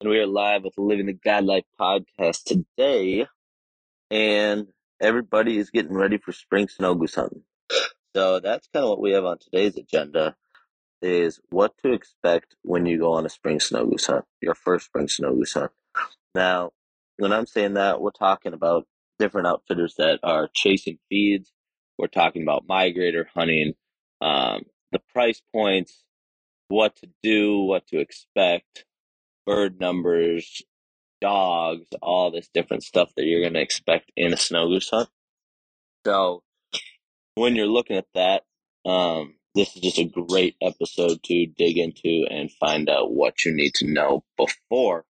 and we are live with Living the God Life podcast today. And everybody is getting ready for spring snow goose hunting. So that's kind of what we have on today's agenda is what to expect when you go on a spring snow goose hunt, your first spring snow goose hunt. Now, when I'm saying that, we're talking about different outfitters that are chasing feeds. We're talking about migrator hunting, um, the price points, what to do, what to expect, bird numbers, dogs, all this different stuff that you're going to expect in a snow goose hunt. So when you're looking at that, um, this is just a great episode to dig into and find out what you need to know before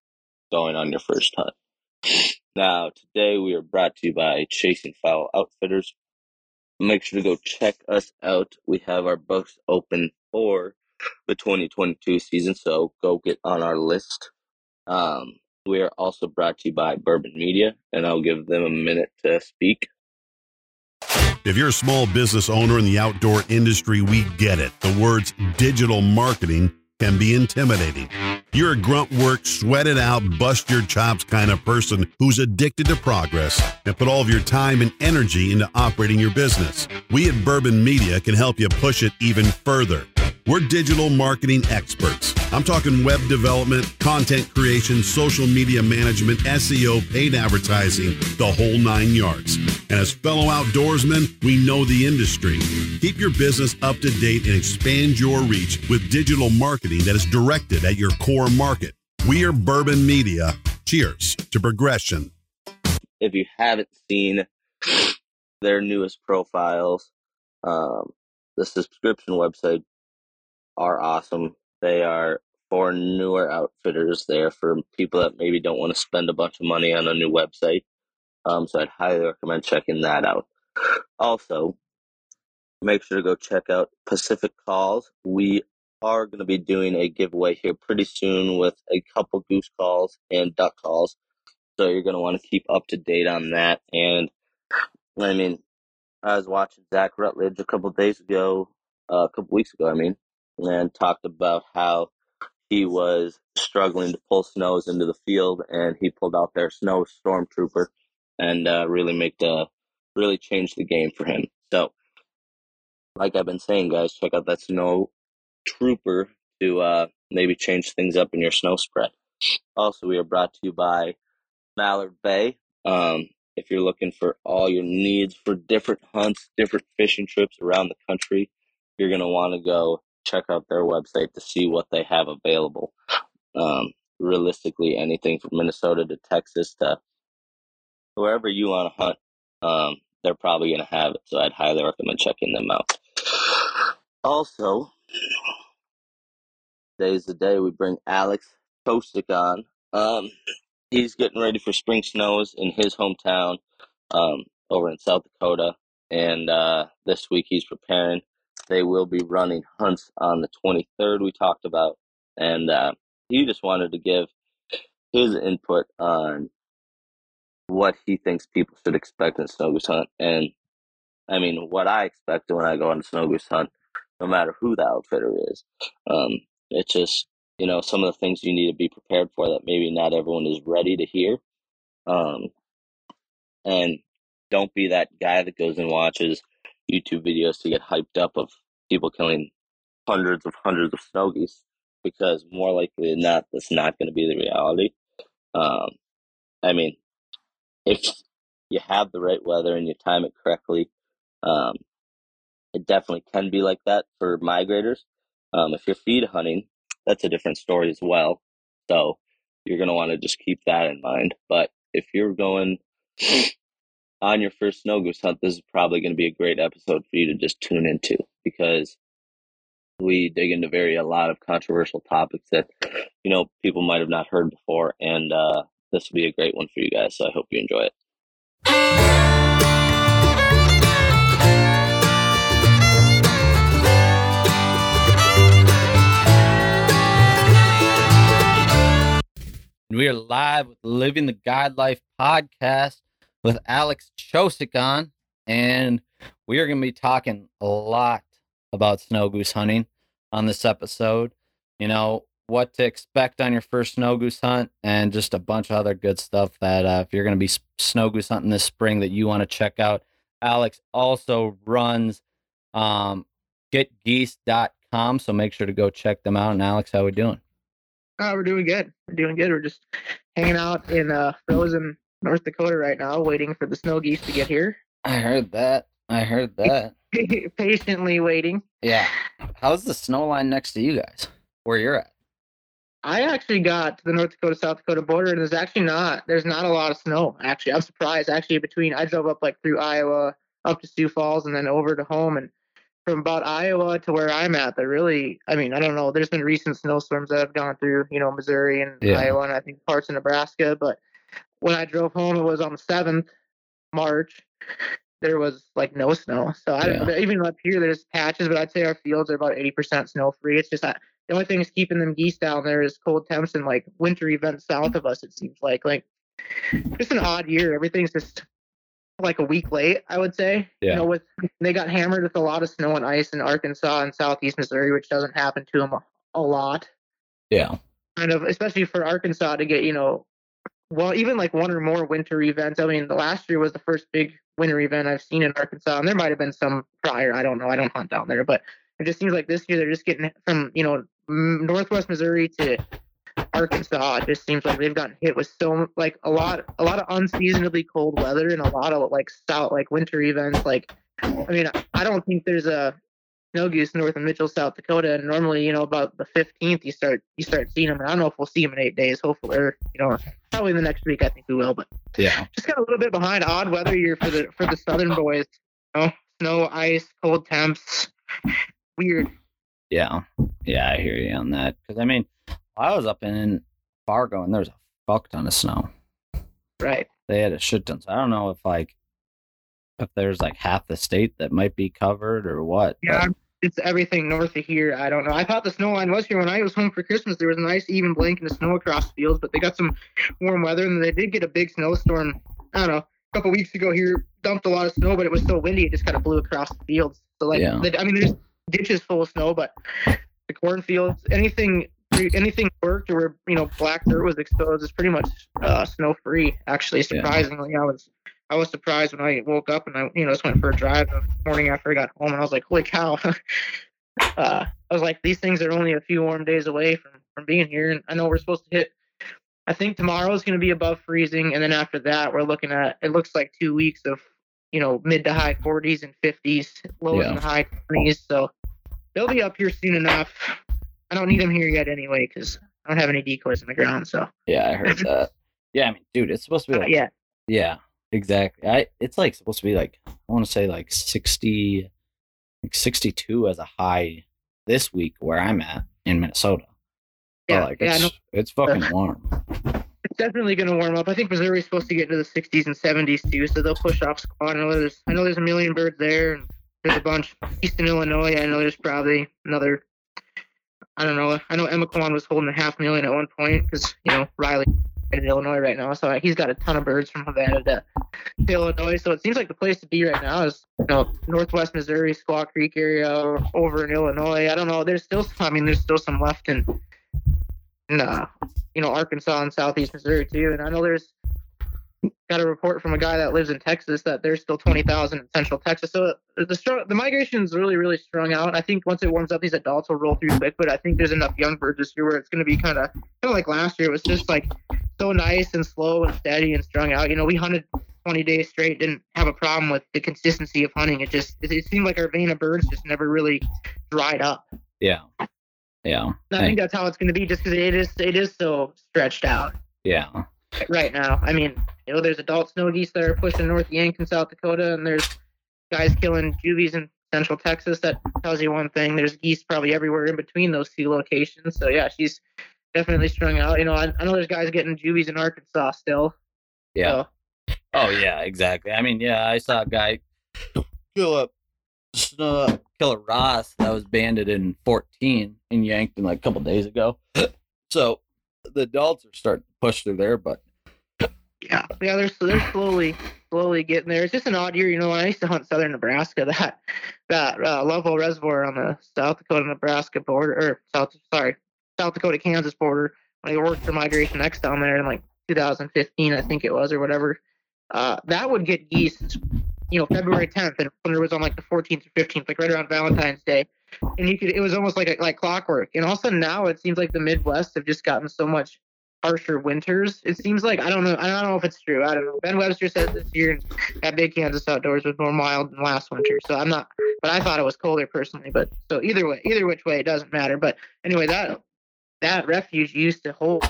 going on your first hunt. Now, today we are brought to you by Chasing Fowl Outfitters. Make sure to go check us out. We have our books open for the 2022 season, so go get on our list. Um, we are also brought to you by Bourbon Media, and I'll give them a minute to speak. If you're a small business owner in the outdoor industry, we get it. The words digital marketing can be intimidating. You're a grunt work, sweat it out, bust your chops kind of person who's addicted to progress and put all of your time and energy into operating your business. We at Bourbon Media can help you push it even further. We're digital marketing experts. I'm talking web development, content creation, social media management, SEO, paid advertising, the whole nine yards. And as fellow outdoorsmen, we know the industry. Keep your business up to date and expand your reach with digital marketing that is directed at your core market. We are Bourbon Media. Cheers to progression. If you haven't seen their newest profiles, um, the subscription website are awesome. They are for newer outfitters. They're for people that maybe don't want to spend a bunch of money on a new website. Um, so I'd highly recommend checking that out. Also, make sure to go check out Pacific Calls. We are going to be doing a giveaway here pretty soon with a couple goose calls and duck calls. So you're going to want to keep up to date on that. And I mean, I was watching Zach Rutledge a couple days ago, uh, a couple weeks ago, I mean, and talked about how he was struggling to pull snows into the field, and he pulled out their snow stormtrooper and uh, really make the really changed the game for him. So, like I've been saying, guys, check out that snow trooper to uh, maybe change things up in your snow spread. Also, we are brought to you by Mallard Bay. Um, if you're looking for all your needs for different hunts, different fishing trips around the country, you're going to want to go check out their website to see what they have available. Um, realistically, anything from Minnesota to Texas to wherever you want to hunt, um, they're probably going to have it. So I'd highly recommend checking them out. Also, today's the day we bring Alex Chosik on. Um, he's getting ready for spring snows in his hometown um, over in South Dakota. And uh, this week he's preparing they will be running hunts on the 23rd, we talked about. And uh, he just wanted to give his input on what he thinks people should expect in snow goose hunt. And I mean, what I expect when I go on a snow goose hunt, no matter who the outfitter is. Um, it's just, you know, some of the things you need to be prepared for that maybe not everyone is ready to hear. Um, and don't be that guy that goes and watches YouTube videos to get hyped up of people killing hundreds of hundreds of snow geese because more likely than not, that's not going to be the reality. Um, I mean, if you have the right weather and you time it correctly, um, it definitely can be like that for migrators. Um, if you're feed hunting, that's a different story as well. So you're going to want to just keep that in mind. But if you're going on your first snow goose hunt, this is probably going to be a great episode for you to just tune into because we dig into very a lot of controversial topics that you know people might have not heard before, and uh, this will be a great one for you guys. So I hope you enjoy it. We are live with Living the God Life podcast with Alex Chosik on, and we are going to be talking a lot about snow goose hunting on this episode. You know, what to expect on your first snow goose hunt, and just a bunch of other good stuff that uh, if you're going to be snow goose hunting this spring that you want to check out. Alex also runs um, getgeese.com, so make sure to go check them out. And Alex, how we doing? Oh, we're doing good. We're doing good. We're just hanging out in frozen North Dakota right now, waiting for the snow geese to get here. I heard that. I heard that. Patiently waiting. Yeah. How's the snow line next to you guys? Where you're at? I actually got to the North Dakota South Dakota border, and there's actually not. There's not a lot of snow. Actually, I'm surprised. Actually, between I drove up like through Iowa, up to Sioux Falls, and then over to home, and from about Iowa to where I'm at, there really. I mean, I don't know. There's been recent snowstorms that have gone through, you know, Missouri and Yeah. Iowa, and I think parts of Nebraska. But when I drove home, it was on the seventh March. There was like no snow. So I Yeah. even up here, there's patches, but I'd say our fields are about 80% snow free. It's just that the only thing that's keeping them geese down there is cold temps and like winter events south of us. It seems like like just an odd year. Everything's just like a week late. I would say. Yeah. You know, with they got hammered with a lot of snow and ice in Arkansas and southeast Missouri, which doesn't happen to them a, a lot. Yeah. Kind of, especially for Arkansas to get you know, well, even like one or more winter events. I mean, the last year was the first big winter event I've seen in Arkansas, and there might have been some prior. I don't know. I don't hunt down there, but it just seems like this year they're just getting from you know northwest Missouri to Arkansas. It just seems like they've gotten hit with so like a lot, a lot of unseasonably cold weather and a lot of like stout like winter events. Like, I mean, I don't think there's a snow goose north of Mitchell, South Dakota. And normally, you know, about the 15th, you start you start seeing them. And I don't know if we'll see them in eight days. Hopefully, or you know, probably in the next week. I think we will. But Yeah. just got a little bit behind. Odd weather year for the for the southern boys. You know, snow, ice, cold temps. Weird. Yeah. Yeah, I hear you on that. Because I mean, I was up in Fargo and there was a fuck ton of snow. Right. They had a shit ton. So I don't know if like if there's like half the state that might be covered or what. Yeah, it's everything north of here. I don't know. I thought the snow line was here when I was home for Christmas. There was a nice even blanket of snow across the fields, but they got some warm weather and they did get a big snowstorm. I don't know. A couple weeks ago here, dumped a lot of snow, but it was so windy it just kind of blew across the fields. So like, Yeah. the, I mean, there's ditches full of snow, but the cornfields, anything, anything worked or where you know black dirt was exposed is pretty much uh, snow free. Actually, Yeah. surprisingly, I was. I was surprised when I woke up and I, you know, just went for a drive the morning after I got home, and I was like, "Holy cow!" uh, I was like, "These things are only a few warm days away from from being here." And I know we're supposed to hit. I think tomorrow is going to be above freezing, and then after that, we're looking at. It looks like two weeks of, you know, mid to high 40s and 50s, low Yeah. the high 20s. So they'll be up here soon enough. I don't need them here yet anyway because I don't have any decoys in the ground. So Yeah, I heard that. Yeah, I mean, dude, it's supposed to be uh, like yeah, Yeah, exactly. I it's like supposed to be like I want to say like sixty, like sixty two as a high this week where I'm at in Minnesota. Yeah, like yeah. It's it's fucking warm. It's definitely going to warm up. I think Missouri's supposed to get into the 60s and 70s too, so they'll push off squad. I know there's, I know there's a million birds there, and there's a bunch east in Illinois. I know there's probably another. I don't know. I know Emiquon was holding a half million at one point because you know Riley in Illinois right now, so he's got a ton of birds from Havana to, to Illinois. So it seems like the place to be right now is you know Northwest Missouri, Squaw Creek area, over in Illinois. I don't know. There's still, I mean, there's still some left in, in uh, you know Arkansas and Southeast Missouri too. And I know there's got a report from a guy that lives in Texas that there's still 20,000 in Central Texas. So uh, the strong, the migration is really really strung out. I think once it warms up, these adults will roll through quick. But I think there's enough young birds this year where it's going to be kind of kind of like last year. It was just like so nice and slow and steady and strung out. You know, we hunted 20 days straight, didn't have a problem with the consistency of hunting. It just it, it seemed like our vein of birds just never really dried up. Yeah, yeah, And I think that's how it's going to be, just because it is it is so stretched out yeah, right now. I mean, you know, there's adult snow geese that are pushing north Yankton South Dakota, and there's guys killing juvies in Central Texas. That tells you one thing. There's geese probably everywhere in between those two locations. So yeah, she's definitely strung out. You know, I, I know there's guys getting juvies in Arkansas still. yeah. So, Oh yeah, exactly. I mean, yeah, I saw a guy kill a uh, kill a Ross that was banded in 14 and yanked him like a couple days ago. So the adults are starting to push through there, but yeah, yeah, they're they're slowly slowly getting there. It's just an odd year, you know. I used to hunt southern Nebraska, that that uh, Lovewell Reservoir on the South Dakota Nebraska border, or South sorry, South Dakota Kansas border when I worked for Migration X down there in like 2015, I think it was, or whatever. Uh, that would get geese, you know, February 10th, and when it was on like the 14th or 15th, like right around Valentine's Day, and you could, it was almost like a, like clockwork. And all of a sudden now it seems like the Midwest have just gotten so much harsher winters. It seems like I don't know. I don't know if it's true. I don't know. Ben Webster says this year at Big Kansas Outdoors was more mild than last winter. So I'm not. But I thought it was colder personally. But so either way, either which way, it doesn't matter. But anyway, that that refuge used to hold.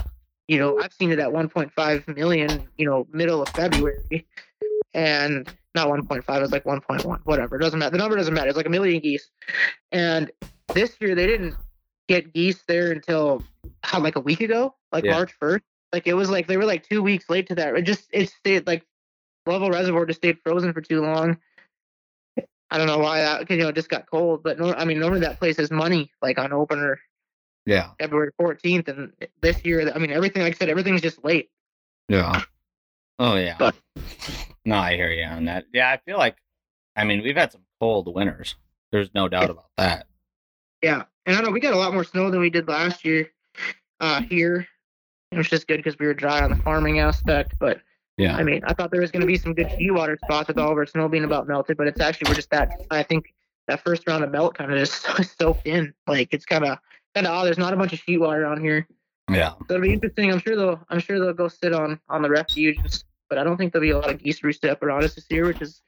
You know, I've seen it at 1.5 million. You know, middle of February, and not 1.5. It was like 1.1. Whatever. It doesn't matter. The number doesn't matter. It's like a million geese. And this year they didn't get geese there until how like a week ago, like Yeah. March 1st. Like it was like they were like two weeks late to that. It just it stayed like Lovewell Reservoir just stayed frozen for too long. I don't know why that because you know it just got cold. But no, I mean normally that place is money like on opener Yeah. February 14th, and this year I mean everything like I said everything's just late. Yeah. Oh yeah. But- no, I hear you on that. Yeah, I feel like I mean we've had some cold winters. There's no doubt about that. Yeah, and I know we got a lot more snow than we did last year uh, here, which is good because we were dry on the farming aspect. But Yeah. I mean, I thought there was going to be some good sheet water spots with all of our snow being about melted, but it's actually we're just that. I think that first round of melt kind of just soaked in. Like it's kind of kind of odd. There's not a bunch of sheet water on here, Yeah. so it'll be interesting. I'm sure they'll I'm sure they'll go sit on on the refuge, but I don't think there'll be a lot of geese roosted up around us this year, which is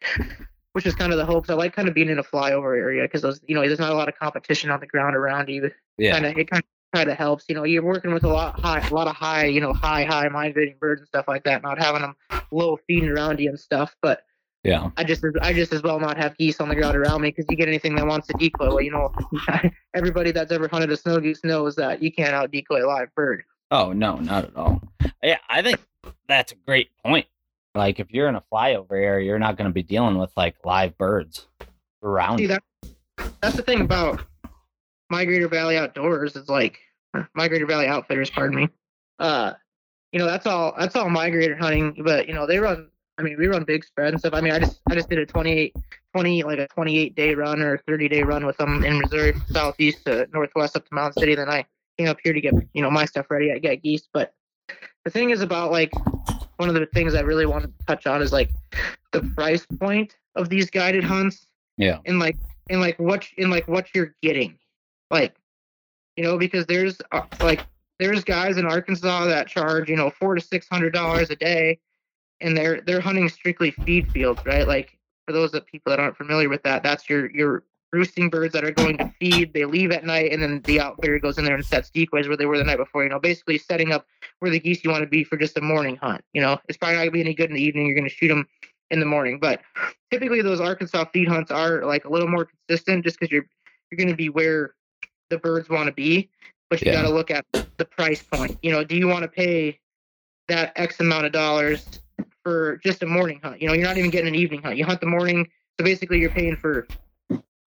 which is kind of the hopes. I like kind of being in a flyover area because you know there's not a lot of competition on the ground around you Yeah. kind of it kind of kind of helps. You know, you're working with a lot high, a lot of high, you know, high high migrating birds and stuff like that. Not having them low feeding around you and stuff. But Yeah. I just I just as well not have geese on the ground around me because you get anything that wants to decoy. Well, you know, everybody that's ever hunted a snow goose knows that you can't out decoy a live bird. Oh no, not at all. Yeah, I think that's a great point. Like if you're in a flyover area, you're not going to be dealing with like live birds around. See that that's the thing about Migrator Valley Outdoors. It's like Migrator Valley Outfitters, pardon me. Uh, you know, that's all that's all migrator hunting, but you know, they run I mean, we run big spread and stuff. I mean, I just I just did a 28 20 like a 28 day run or 30 day run with them in Missouri southeast to northwest up to Mound City. Then I came up here to get, you know, my stuff ready. I get geese, but the thing is about like one of the things I really wanted to touch on is like the price point of these guided hunts. Yeah. and like and like what in like what you're getting. Like you know because there's uh, like there's guys in arkansas that charge you know four to six hundred dollars a day. And they're they're hunting strictly feed fields right? Like for those that people that aren't familiar with that that's your your roosting birds that are going to feed they leave at night and then the outfitter goes in there and sets decoys where they were the night before you know basically setting up where the geese you want to be for just a morning hunt you know it's probably not going to be any good in the evening you're going to shoot them in the morning but typically those Arkansas feed hunts are like a little more consistent just because you're you're going to be where the birds want to be, but you Yeah. got to look at the price point. You know, do you want to pay that X amount of dollars for just a morning hunt? You know, you're not even getting an evening hunt. You hunt the morning, so basically you're paying for,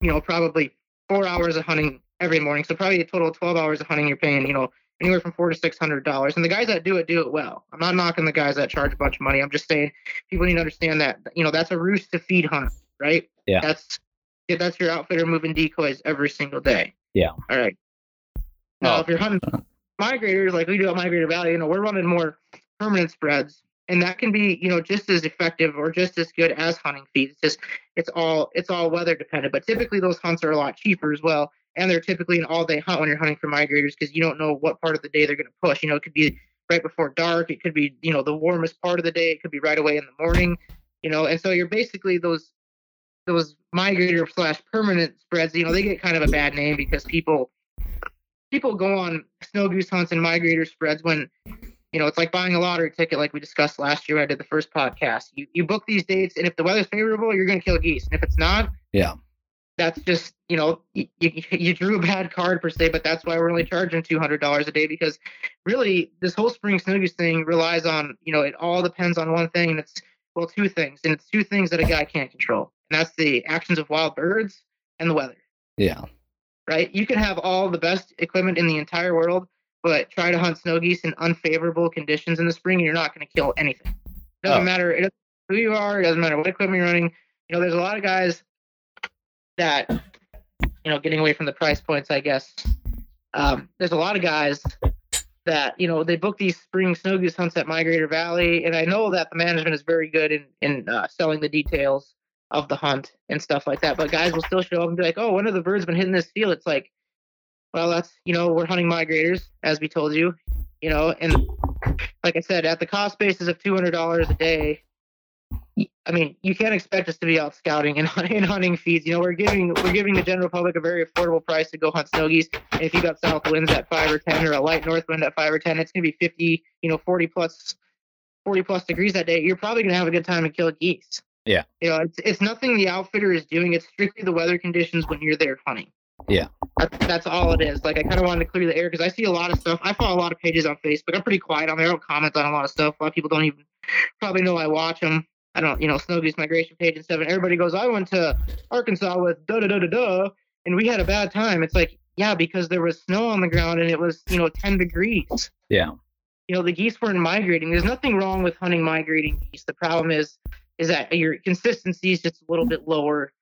you know, probably four hours of hunting every morning. So probably a total of twelve hours of hunting. You're paying, you know, anywhere from four to six hundred dollars. And the guys that do it do it well. I'm not knocking the guys that charge a bunch of money. I'm just saying people need to understand that you know that's a roost to feed hunt, right? Yeah. That's yeah, that's your outfitter moving decoys every single day. Yeah. All right. Now, Oh. if you're hunting migrators like we do at Migrator Valley, you know, we're running more permanent spreads, and that can be, you know, just as effective or just as good as hunting feed. It's just it's all it's all weather dependent. But typically those hunts are a lot cheaper as well. And they're typically an all day hunt when you're hunting for migrators because you don't know what part of the day they're going to push. You know, it could be right before dark. It could be, you know, the warmest part of the day. It could be right away in the morning. You know, and so you're basically those those migrator slash permanent spreads. You know, they get kind of a bad name because people people go on snow goose hunts and migrator spreads when you know it's like buying a lottery ticket, like we discussed last year when I did the first podcast. You you book these dates, and if the weather's favorable, you're going to kill geese, and if it's not, Yeah. that's just you know you, you, you drew a bad card per se, but that's why we're only charging two hundred dollars a day because really this whole spring snow goose thing relies on you know it all depends on one thing, and it's well two things, and it's two things that a guy can't control, and that's the actions of wild birds and the weather. Yeah. Right? You can have all the best equipment in the entire world, but try to hunt snow geese in unfavorable conditions in the spring, and you're not going to kill anything. Doesn't Oh. matter it doesn't matter who you are. It doesn't matter what equipment you're running. You know, there's a lot of guys that, you know, getting away from the price points, I guess. um, there's a lot of guys that you know they book these spring snow goose hunts at Migrator Valley, and I know that the management is very good in in uh, selling the details of the hunt and stuff like that. But guys will still show up and be like, "Oh, one of the birds been hitting this field." It's like, well, that's you know we're hunting migrators, as we told you, you know, and like I said, at the cost basis of two hundred dollars a day, I mean, you can't expect us to be out scouting and, and hunting feeds. You know, we're giving we're giving the general public a very affordable price to go hunt snow geese. And if you got south winds at five or ten, or a light north wind at five or ten, it's gonna be fifty, you know, forty plus, forty plus degrees that day. You're probably gonna have a good time and kill geese. Yeah. You know, it's it's nothing the outfitter is doing. It's strictly the weather conditions when you're there hunting. Yeah. That, that's all it is. Like I kind of wanted to clear the air because I see a lot of stuff. I follow a lot of pages on Facebook. I'm pretty quiet on there. I don't comment on a lot of stuff. A lot of people don't even probably know I watch them. I don't, you know, snow goose migration page and stuff. And everybody goes, I went to Arkansas with da da da da da, and we had a bad time. It's like, yeah, because there was snow on the ground and it was, you know, 10 degrees. Yeah. You know, the geese weren't migrating. There's nothing wrong with hunting migrating geese. The problem is, is that your consistency is just a little bit lower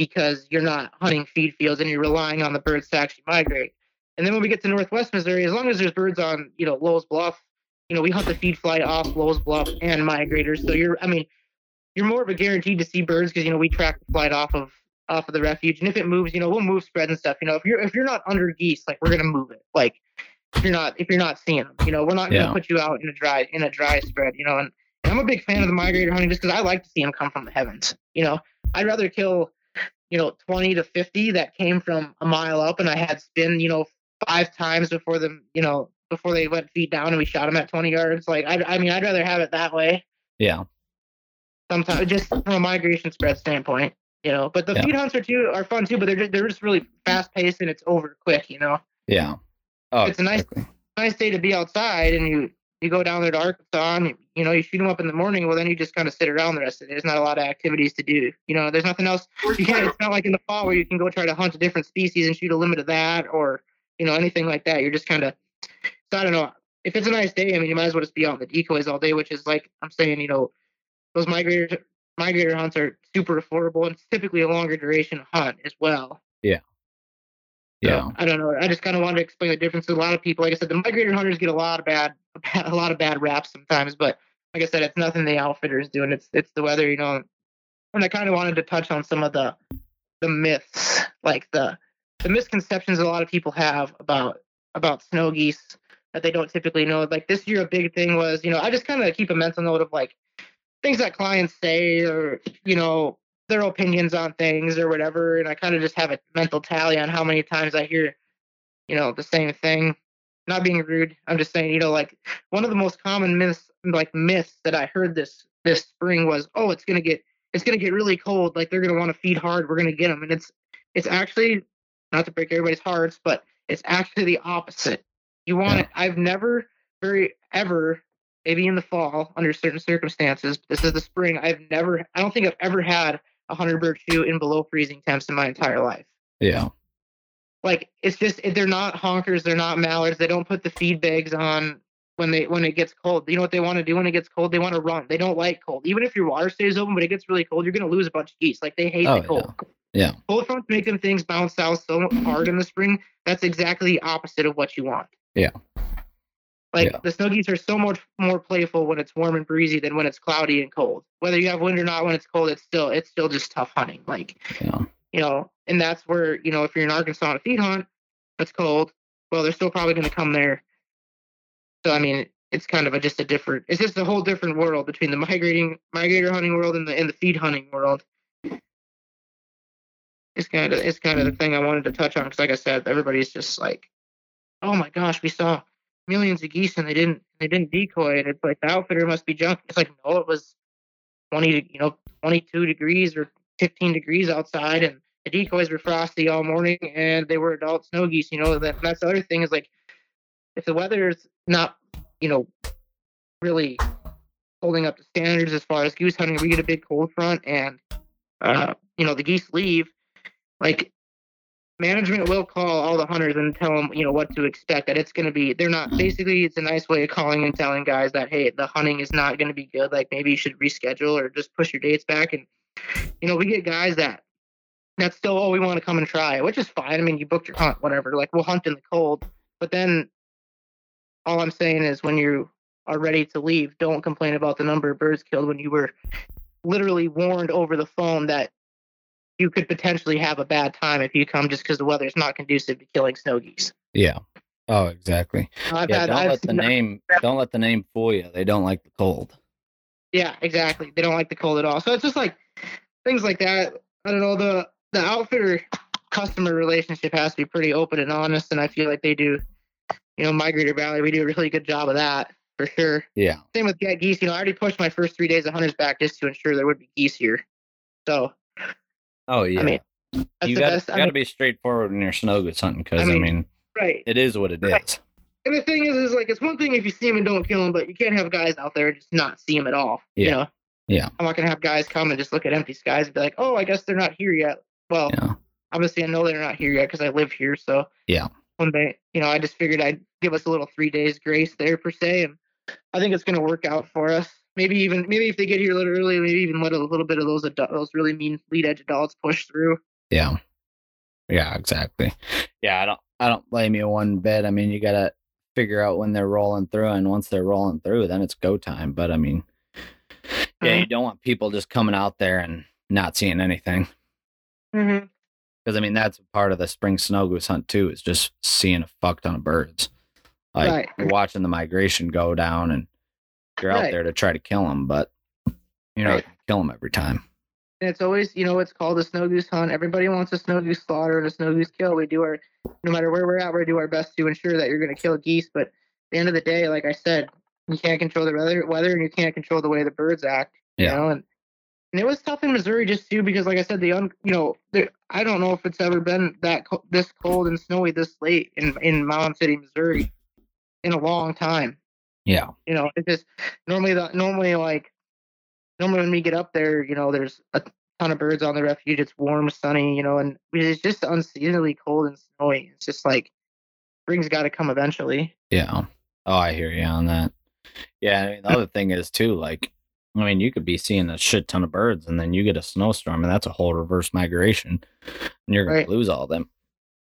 because you're not hunting feed fields and you're relying on the birds to actually migrate. And then when we get to Northwest Missouri, as long as there's birds on, you know, Loess Bluff, you know, we hunt the feed fly off Loess Bluff and migrators. So you're, I mean, you're more of a guaranteed to see birds because you know we track the flight off of off of the refuge, and if it moves, you know we'll move spreads and stuff. You know if you're if you're not under geese, like we're gonna move it. Like if you're not if you're not seeing them, you know we're not gonna put you out in a dry in a dry spread. You know, and, and I'm a big fan of the migrator hunting just because I like to see them come from the heavens. You know, I'd rather kill you know 20 to 50 that came from a mile up, and I had spin you know five times before them you know before they went feet down and we shot them at 20 yards. Like I I mean I'd rather have it that way Yeah. sometimes just from a migration spread standpoint, you know. But the Yeah. feed hunts are too are fun too, but they're just, they're just really fast paced and it's over quick, you know. Yeah. Oh, It's a nice- exactly. Nice day to be outside and you you go down there to Arkansas and you, you know you shoot them up in the morning. Well, then you just kind of sit around the rest of the day. There's not a lot of activities to do. You know, there's nothing else. You can't. It's not like in the fall where you can go try to hunt a different species and shoot a limit of that or you know anything like that. You're just kind of. So I don't know. If it's a nice day, I mean, you might as well just be out in the decoys all day, which is like I'm saying, you know, those migrator migrator hunts are super affordable and it's typically a longer duration hunt as well. So, Yeah. I don't know. I just kind of wanted to explain the difference. A lot of people, like I said, the migrator hunters get a lot of bad, a lot of bad raps sometimes. But like I said, it's nothing the outfitters doing. It's it's the weather, you know. And I kind of wanted to touch on some of the the myths, like the the misconceptions a lot of people have about about snow geese that they don't typically know. Like this year, a big thing was, you know, I just kind of keep a mental note of like things that clients say or you know their opinions on things or whatever and i kind of just have a mental tally on how many times i hear you know the same thing not being rude i'm just saying you know like one of the most common myths like myths that i heard this this spring was oh it's gonna get it's gonna get really cold like they're gonna want to feed hard we're gonna get them and it's it's actually not to break everybody's hearts but it's actually the opposite you want Yeah. it i've never very ever maybe in the fall under certain circumstances this is the spring i've never i don't think i've ever had a hundred bird shoot in below freezing temps in my entire life. Yeah. like it's just they're not honkers they're not mallards they don't put the feed bags on when they when it gets cold. You know what they want to do when it gets cold? They want to run. They don't like cold. Even if your water stays open but it gets really cold you're going to lose a bunch of geese. Like they hate Oh, the cold. Yeah. cold fronts make them things bounce south so hard in the spring that's exactly the opposite of what you want. Yeah. Like Yeah. the snow geese are so much more playful when it's warm and breezy than when it's cloudy and cold whether you have wind or not when it's cold it's still it's still just tough hunting like Yeah. you know, and that's where, you know, if you're in Arkansas on a feed hunt, that's cold. Well, they're still probably going to come there. So, I mean, it's kind of a, just a different, it's just a whole different world between the migrating, migrator hunting world and the, and the feed hunting world. It's kind of, it's kind of the hmm. thing I wanted to touch on. Cause like I said, everybody's just like, oh my gosh, we saw millions of geese and they didn't, they didn't decoy it. It's like the outfitter must be junk. It's like, no, it was 20, you know, 22 degrees or 15 degrees outside and the decoys were frosty all morning and they were adult snow geese you know that that's the other thing is like if the weather's not you know really holding up to standards as far as goose hunting we get a big cold front and uh you know the geese leave like management will call all the hunters and tell them you know what to expect that it's going to be they're not mm-hmm. basically it's a nice way of calling and telling guys that hey the hunting is not going to be good like maybe you should reschedule or just push your dates back and you know we get guys that that's still all we want to come and try which is fine i mean you booked your hunt whatever like we'll hunt in the cold But then all I'm saying is when you are ready to leave, don't complain about the number of birds killed when you were literally warned over the phone that you could potentially have a bad time if you come just because the weather is not conducive to killing snow geese. Yeah. Oh, exactly. I've yeah, had, don't I've let the seen that- name don't let the name fool you. They don't like the cold. Yeah, exactly. They don't like the cold at all. So it's just like things like that. I don't know. The the outfitter customer relationship has to be pretty open and honest, and I feel like they do. You know, Migrator Valley, we do a really good job of that for sure. Yeah. Same with get geese. You know, I already pushed my first three days of hunters back just to ensure there would be geese here. So Oh yeah. mean, that's you got to I mean, be straightforward when you're snow goose hunting because I I mean, mean- right. it is what it is. Right. And the thing is, is like it's one thing if you see them and don't kill them, but you can't have guys out there just not see them at all. Yeah. You know. Yeah. I'm not gonna have guys come and just look at empty skies and be like, "Oh, I guess they're not here yet." Well, Yeah. obviously I know they're not here yet because I live here. So Yeah. one day, you know, I just figured I'd give us a little three days grace there per se, and I think it's gonna work out for us. Maybe even maybe if they get here a little early, maybe even let a little bit of those adu- those really mean lead edge adults push through. Yeah. Yeah, exactly. Yeah, I don't I don't blame you one bit. I mean, you got to figure out when they're rolling through and once they're rolling through, then it's go time, but I mean, yeah, you don't want people just coming out there and not seeing anything. Mm-hmm. Because I mean, that's part of the spring snow goose hunt too. Is just seeing a fuck ton of birds. Like Right. watching the migration go down, and you're out there to try to kill them, but you're not Right. kill them every time. And it's always, you know, it's called a snow goose hunt. Everybody wants a snow goose slaughter and a snow goose kill. We do our, no matter where we're at, we do our best to ensure that you're going to kill geese. But at the end of the day, like I said, you can't control the weather, weather, and you can't control the way the birds act. You Yeah. know, and and it was tough in Missouri just too because, like I said, the un, you know, I don't know if it's ever been that co- this cold and snowy this late in in Mound City, Missouri, in a long time Yeah, you know it's just normally the normally like normally when we get up there you know there's a ton of birds on the refuge it's warm sunny you know and it's just unseasonably cold and snowy it's just like spring's got to come eventually yeah. Oh, I hear you on that. Yeah, I mean, the other thing is too, like, I mean, you could be seeing a shit ton of birds, and then you get a snowstorm, and that's a whole reverse migration, and you're gonna Right. lose all of them.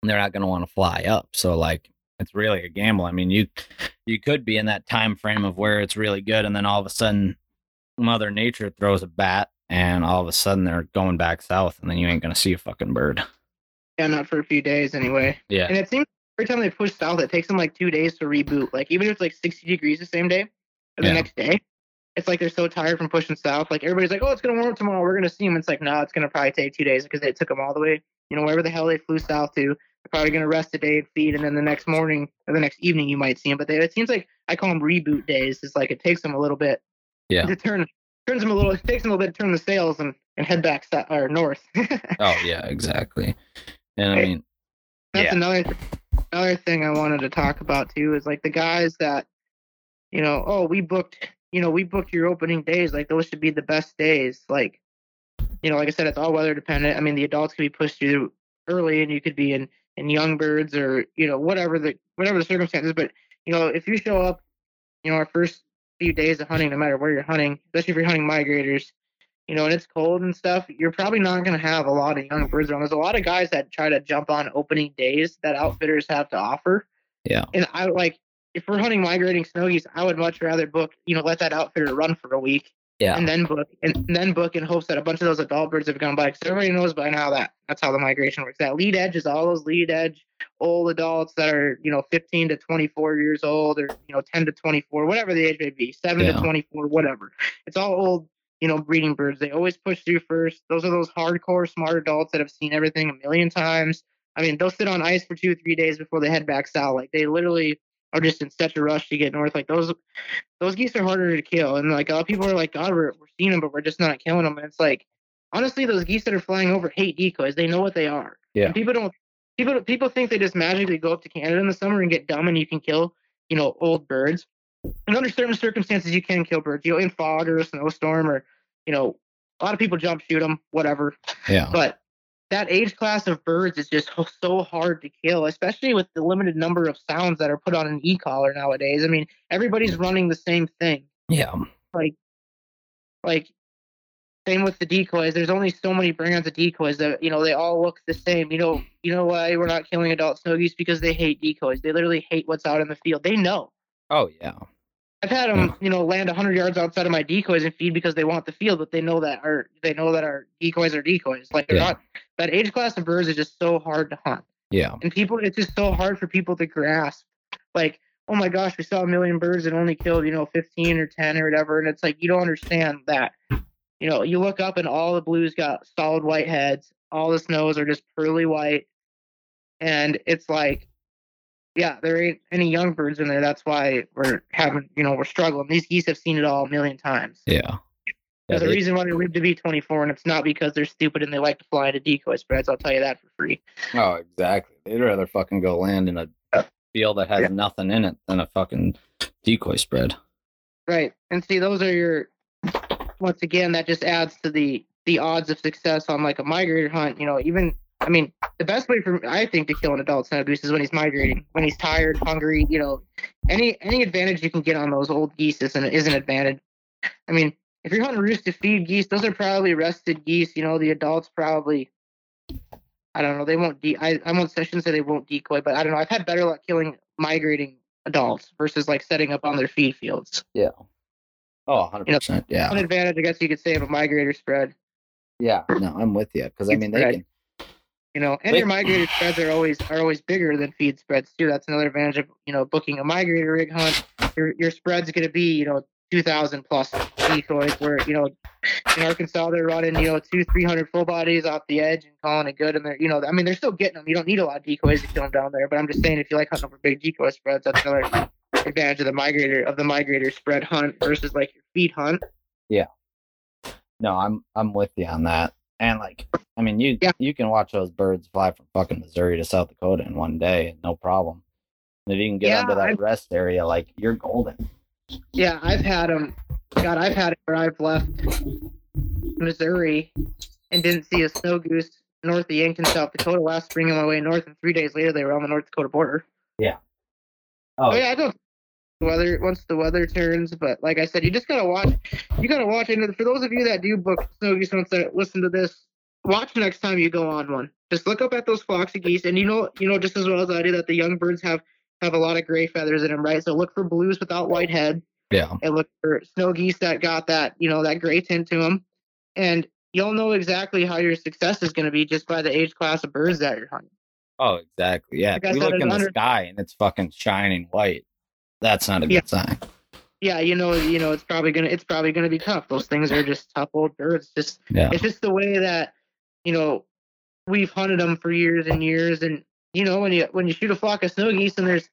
And they're not gonna want to fly up. So, like, it's really a gamble. I mean, you you could be in that time frame of where it's really good, and then all of a sudden, Mother Nature throws a bat, and all of a sudden they're going back south, and then you ain't gonna see a fucking bird. yeah not for a few days anyway. Yeah, and it seems every time they push south it takes them like two days to reboot. Like even if it's like 60 degrees the same day or the Yeah. next day it's like they're so tired from pushing south. Like everybody's like oh it's gonna warm up tomorrow. We're gonna see them it's like no it's gonna probably take two days because it took them all the way you know wherever the hell they flew south to probably gonna rest a day and feed and then the next morning or the next evening you might see them but they, it seems like i call them reboot days it's like it takes them a little bit Yeah. to turn turns them a little it takes them a little bit to turn the sails and, and head back south or north Oh yeah, exactly. And I mean, That's Yeah. another another thing I wanted to talk about too is like the guys that, you know, oh we booked, you know, we booked your opening days. Like those should be the best days. Like, you know, like I said, it's all weather dependent. I mean, the adults can be pushed through early, and you could be in in young birds or you know whatever the whatever the circumstances. But you know, if you show up, you know, our first few days of hunting, no matter where you're hunting, especially if you're hunting migrators, you know, and it's cold and stuff, you're probably not going to have a lot of young birds around. There's a lot of guys that try to jump on opening days that outfitters have to offer. Yeah. And I like, if we're hunting migrating snow geese, I would much rather book, you know, let that outfitter run for a week yeah, and then book and, then book in hopes that a bunch of those adult birds have gone by. Because everybody knows by now that that's how the migration works. That lead edge is all those lead edge old adults that are, you know, 15 to 24 years old or, you know, 10 to 24, whatever the age may be, 7 Yeah. to 24, whatever. It's all old, you know, breeding birds. They always push through first. Those are those hardcore smart adults that have seen everything a million times. I mean, they'll sit on ice for two or three days before they head back south. Like they literally are just in such a rush to get north. Like those those geese are harder to kill. And like a lot of people are like, God, we're, we're seeing them, but we're just not killing them. And it's like, honestly, those geese that are flying over hate decoys. They know what they are. Yeah. And people don't. People people think they just magically go up to Canada in the summer and get dumb and you can kill, you know, old birds. And under certain circumstances, you can kill birds. You know, in fog or a snowstorm or, you know, a lot of people jump shoot them, whatever. yeah, But that age class of birds is just so hard to kill, especially with the limited number of sounds that are put on an e-caller nowadays. I mean, everybody's running the same thing. yeah, Like, like same with the decoys. There's only so many brands of decoys that you know they all look the same. You know, you know why we're not killing adult snow geese because they hate decoys. They literally hate what's out in the field. They know. Oh yeah. I've had them, you know, land 100 yards outside of my decoys and feed because they want the field, but they know that our they know that our decoys are decoys. Like they're Yeah. not. That age class of birds is just so hard to hunt, Yeah. and people it's just so hard for people to grasp. Like, oh my gosh, we saw a million birds and only killed you know 15 or 10 or whatever, and it's like you don't understand that. You know, you look up and all the blues got solid white heads. All the snows are just pearly white, and it's like yeah, there ain't any young birds in there. That's why we're having, you know, we're struggling. These geese have seen it all a million times. Yeah. Yeah, There's a reason why they live to be 24, and it's not because they're stupid and they like to fly into decoy spreads. I'll tell you that for free. Oh, exactly. They'd rather fucking go land in a field that has Yeah. nothing in it than a fucking decoy spread. Right. And see, those are your. Once again, that just adds to the the odds of success on like a migrator hunt. You know, even I mean, the best way for I think to kill an adult snow goose is when he's migrating, when he's tired, hungry. You know, any any advantage you can get on those old geese is an is an advantage. I mean, if you're hunting roost to feed geese, those are probably rested geese. You know, the adults probably. I don't know. They won't. De- I I won't. I shouldn't say they won't decoy, but I don't know. I've had better luck killing migrating adults versus like setting up on their feed fields. Yeah. Oh, 100%. yeah. One advantage, I guess you could say, of a migrator spread. Yeah. No, I'm with you. Because, I mean, they can. You know, and Wait. your migrator spreads are always are always bigger than feed spreads too. That's another advantage of you know booking a migrator rig hunt. Your your spread's going to be you know two thousand plus decoys. Where you know in Arkansas they're running you know two three hundred full bodies off the edge and calling it good. And they're you know I mean they're still getting them. You don't need a lot of decoys to kill them down there. But I'm just saying if you like hunting over big decoy spreads, that's another advantage of the migrator of the migrator spread hunt versus like your feed hunt. Yeah. No, I'm I'm with you on that. And like, I mean, you Yeah. you can watch those birds fly from fucking Missouri to South Dakota in one day, no problem. And if you can get Yeah, under that I've- rest area, like you're golden. Yeah, I've had them. God, I've had it where I've left Missouri and didn't see a snow goose north of Yankton, South Dakota last spring on my way north, and three days later they were on the North Dakota border. Oh, Oh yeah, I don't. the Weather once the weather turns, but like I said, you just gotta watch. You gotta watch. And for those of you that do book snow geese hunts that listen to this, watch next time you go on one. Just look up at those flocks of geese, and you know, you know just as well as I do that the young birds have have a lot of gray feathers in them, right? So look for blues without white head yeah. and look for snow geese that got that you know that gray tint to them and you'll know exactly how your success is going to be just by the age class of birds that you're hunting Oh, exactly. Yeah. Like If you look in the sky and it's fucking shining white, that's not a good sign. yeah you know you know it's probably gonna it's probably gonna be tough those things are just tough old birds just Yeah. it's just the way that you know we've hunted them for years and years and you know when you when you shoot a flock of snow geese and there's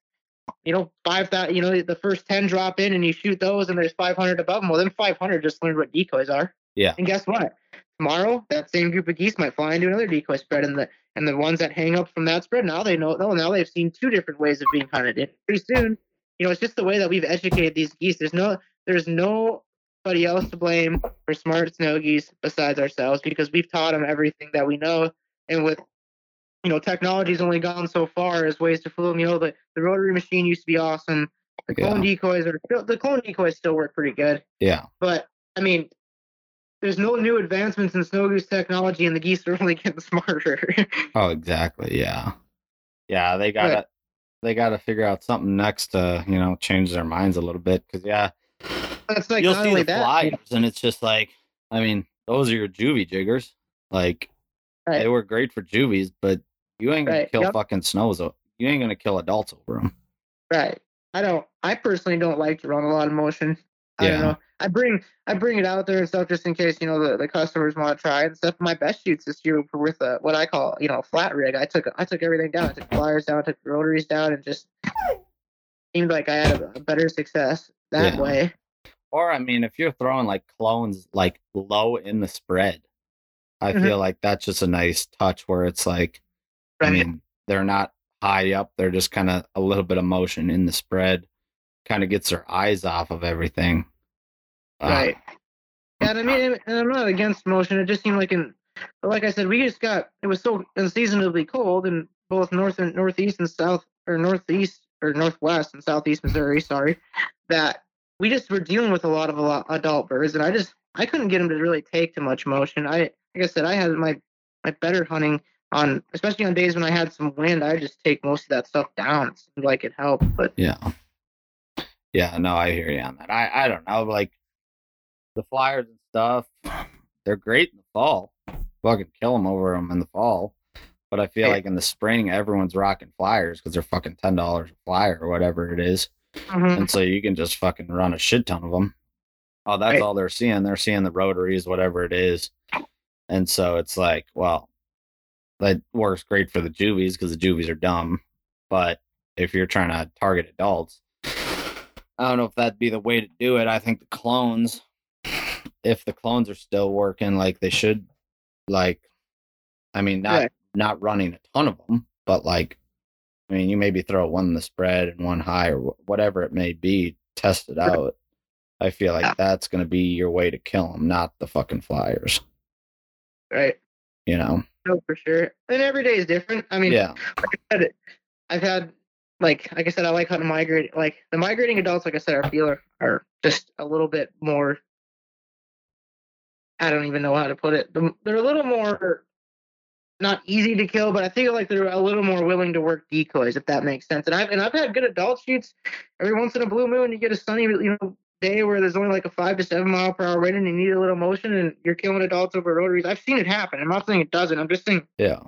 you know five thousand you know the first 10 drop in and you shoot those and there's 500 above them well then 500 just learned what decoys are. Yeah. and guess what? Tomorrow that same group of geese might fly into another decoy spread and the and the ones that hang up from that spread now they know oh now they've seen two different ways of being hunted. And pretty soon you know it's just the way that we've educated these geese. There's no there's nobody else to blame for smart snow geese besides ourselves because we've taught them everything that we know. And with you know technology's only gone so far as ways to fool them you know the, the rotary machine used to be awesome the clone decoys are still the clone decoys still work pretty good Yeah. but I mean, there's no new advancements in snow goose technology, and the geese are only getting smarter. Oh, exactly. Yeah. Yeah. They gotta, they gotta figure out something next to, you know, change their minds a little bit. Cause yeah, That's like you'll see the that. flyers and it's just like, I mean, those are your juvie jiggers. Like Right. they were great for juvies, but you ain't gonna Right, kill yep. fucking snows. You ain't gonna kill adults over them. Right. I don't. I personally don't like to run a lot of motion. I don't Yeah. know. I bring I bring it out there and stuff just in case you know the, the customers want to try it and stuff. My best shoots this year were with a, what I call you know a flat rig. I took I took everything down. I took flyers down, took rotaries down, and just seemed like I had a, a better success that Yeah. way. Or I mean, if you're throwing like clones like low in the spread, I Mhm. feel like that's just a nice touch where it's like, I mean, they're not high up; they're just kind of a little bit of motion in the spread, kind of gets their eyes off of everything. Uh, Right. Yeah, and I mean, and I'm not against motion. It just seemed like in, but like I said, we just got it was so unseasonably cold in both north and northeast and south, or northeast or northwest and southeast Missouri. Sorry, that we just were dealing with a lot of a lot, adult birds, and I just I couldn't get them to really take too much motion. I like I said, I had my my better hunting on, especially on days when I had some wind. I just take most of that stuff down. It seemed like it helped, but Yeah. Yeah, no, I hear you on that. I, I don't know, like the flyers and stuff, they're great in the fall. Fucking kill them over them in the fall. But I feel Yeah. like in the spring, everyone's rocking flyers because they're fucking ten dollars a flyer or whatever it is, Mhm. and so you can just fucking run a shit ton of them. Oh, that's Right. all they're seeing. They're seeing the rotaries, whatever it is, and so it's like, well, that works great for the juvies because the juvies are dumb. But if you're trying to target adults, I don't know if that'd be the way to do it. I think the clones, if the clones are still working like they should, like, I mean, not Yeah. not running a ton of them, but like, I mean, you maybe throw one in the spread and one high or whatever it may be, test it out. I feel like Yeah. that's going to be your way to kill them, not the fucking flyers. right. You know? No, for sure. And every day is different. I mean, Yeah. like I said, I've had like like I said, I like hunting migrate like the migrating adults. Like I said, I feel are, are just a little bit more. I don't even know how to put it. They're a little more not easy to kill, but I feel like they're a little more willing to work decoys, if that makes sense. And I've and I've had good adult shoots. Every once in a blue moon, you get a sunny, you know, day where there's only like a five to seven mile per hour wind, and you need a little motion, and you're killing adults over rotaries. I've seen it happen. I'm not saying it doesn't. I'm just saying Yeah.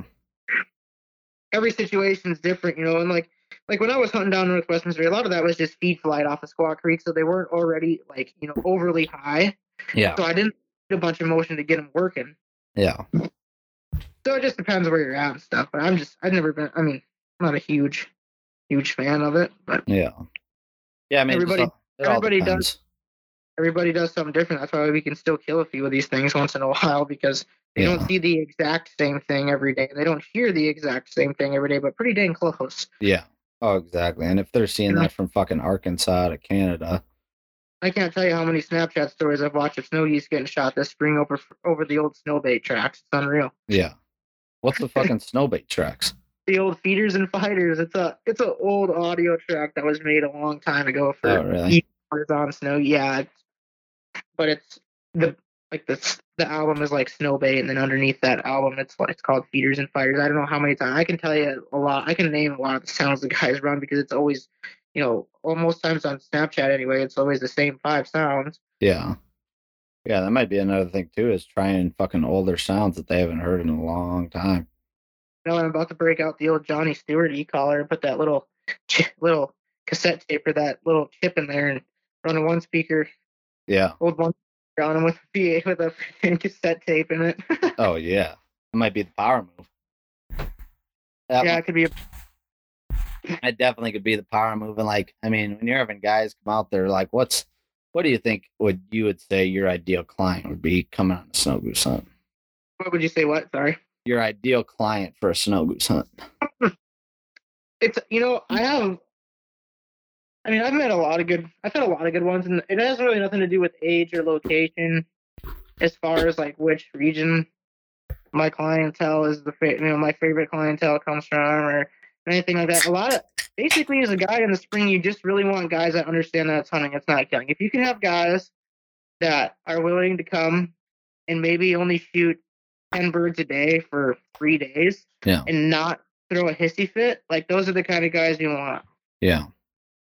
every situation is different, you know, and like like when I was hunting down Northwest Missouri, a lot of that was just feed flight off of Squaw Creek, so they weren't already like you know overly high. Yeah. So I didn't need a bunch of motion to get them working. Yeah. So it just depends where you're at and stuff. But I'm just I've never been. I mean, I'm not a huge huge fan of it, but Yeah. Yeah. I mean, Everybody- all everybody does. Everybody does something different. That's why we can still kill a few of these things once in a while because they Yeah. don't see the exact same thing every day. They don't hear the exact same thing every day, but pretty dang close. Yeah. Oh, exactly. And if they're seeing Yeah. that from fucking Arkansas to Canada, I can't tell you how many Snapchat stories I've watched of snow geese getting shot this spring over over the old snowbait tracks. It's unreal. yeah. What's the fucking snowbait tracks? The old feeders and fighters. It's a it's an old audio track that was made a long time ago for Oh, really? on snow. Yeah, it's, but it's the like the the album is like snowbait, and then underneath that album, it's it's called feeders and fighters. I don't know how many times I can tell you a lot. I can name a lot of the sounds the guys run because it's always, you know, almost times on Snapchat anyway. It's always the same five sounds. Yeah. Yeah, that might be another thing too, is trying fucking older sounds that they haven't heard in a long time. You know, I'm about to break out the old Johnny Stewart e-caller and put that little little cassette tape or that little chip in there and run a one speaker, Yeah. old one on them with a VA with a cassette tape in it. Oh yeah. it might be the power move. That yeah, one- it could be a It definitely could be the power move. And like, I mean, when you're having guys come out there, like, what's what do you think would you would say your ideal client would be coming on a snow goose hunt? what would you say? What? Sorry. Your ideal client for a snow goose hunt. It's you know I have. I mean, I've met a lot of good. I've had a lot of good ones, and it has really nothing to do with age or location, as far as like which region my clientele is the fa- you know my favorite clientele comes from or anything like that. A lot of basically as a guy in the spring, you just really want guys that understand that it's hunting, it's not killing. If you can have guys that are willing to come and maybe only shoot ten birds a day for three days, Yeah. and not throw a hissy fit, like those are the kind of guys you want Yeah.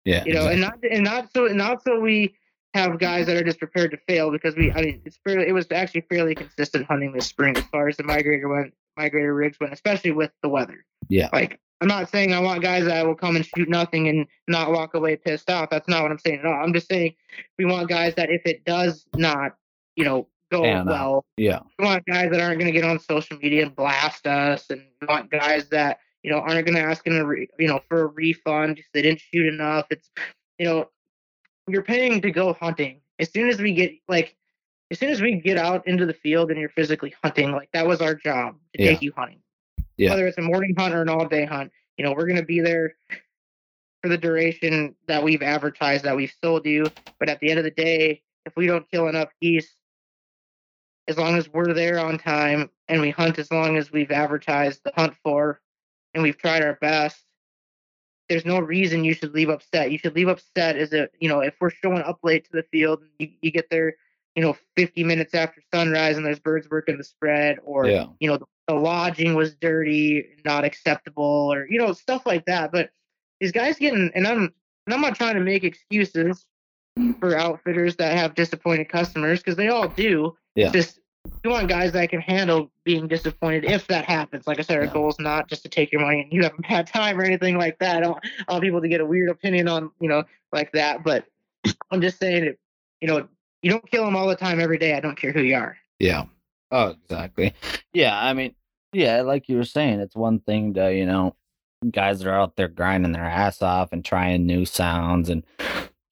Yeah. you know, and not and not so not so we have guys that are just prepared to fail because we I mean it's fairly it was actually fairly consistent hunting this spring as far as the migrator went migrator rigs went, especially with the weather. Yeah. Like I'm not saying I want guys that will come and shoot nothing and not walk away pissed off. That's not what I'm saying at all. I'm just saying we want guys that if it does not, you know, go out. well, yeah. we want guys that aren't going to get on social media and blast us, and we want guys that you know aren't going to ask in a re, you know for a refund if they didn't shoot enough. It's you know you're paying to go hunting. As soon as we get like, as soon as we get out into the field and you're physically hunting, like that was our job to Yeah. take you hunting. Yeah. Whether it's a morning hunt or an all day hunt, you know we're going to be there for the duration that we've advertised that we've sold you. But at the end of the day, if we don't kill enough geese as long as we're there on time and we hunt as long as we've advertised the hunt for and we've tried our best, there's no reason you should leave upset. You should leave upset as a you know if we're showing up late to the field and you, you get there you know 50 minutes after sunrise and there's birds working the spread or Yeah. you know the, the lodging was dirty, not acceptable, or you know stuff like that. But these guys getting and I'm and I'm not trying to make excuses mm. for outfitters that have disappointed customers because they all do. Yeah. It's just you want guys that can handle being disappointed if that happens. Like I said, our Yeah. goal is not just to take your money and you have a bad time or anything like that. I don't, I want people to get a weird opinion on, you know, like that. But I'm just saying it, you know, you don't kill them all the time every day. I don't care who you are. Yeah. Oh, exactly. Yeah, I mean, yeah, like you were saying, it's one thing to, you know, guys that are out there grinding their ass off and trying new sounds and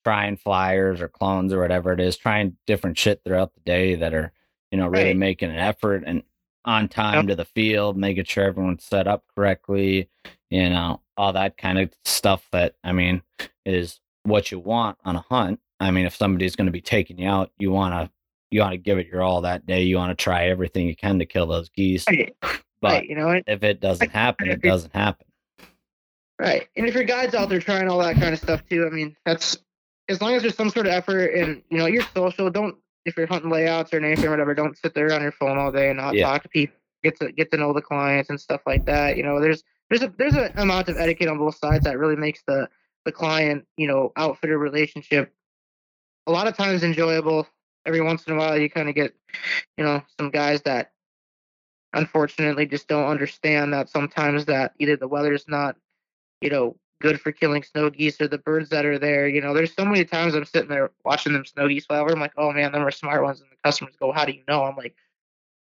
trying flyers or clones or whatever it is, trying different shit throughout the day that are, you know, really Right. making an effort and on time to the field, making sure everyone's set up correctly, you know, all that kind of stuff that I mean is what you want on a hunt. I mean, if somebody's going to be taking you out, you want to you want to give it your all that day. You want to try everything you can to kill those geese. Right. But right. You know, if it doesn't happen, it doesn't happen. right. And if your guide's out there trying all that kind of stuff too, I mean, that's as long as there's some sort of effort and you know you're social. Don't if you're hunting layouts or anything or whatever, don't sit there on your phone all day and not Yeah. talk to people. Get to get to know the clients and stuff like that. You know, there's there's a there's an amount of etiquette on both sides that really makes the the client you know outfitter relationship a lot of times enjoyable. Every once in a while, you kind of get you know some guys that unfortunately just don't understand that sometimes that either the weather's not you know good for killing snow geese or the birds that are there. You know, there's so many times I'm sitting there watching them snow geese fly over. I'm like, oh man, them are smart ones. And the customers go, how do you know? I'm like,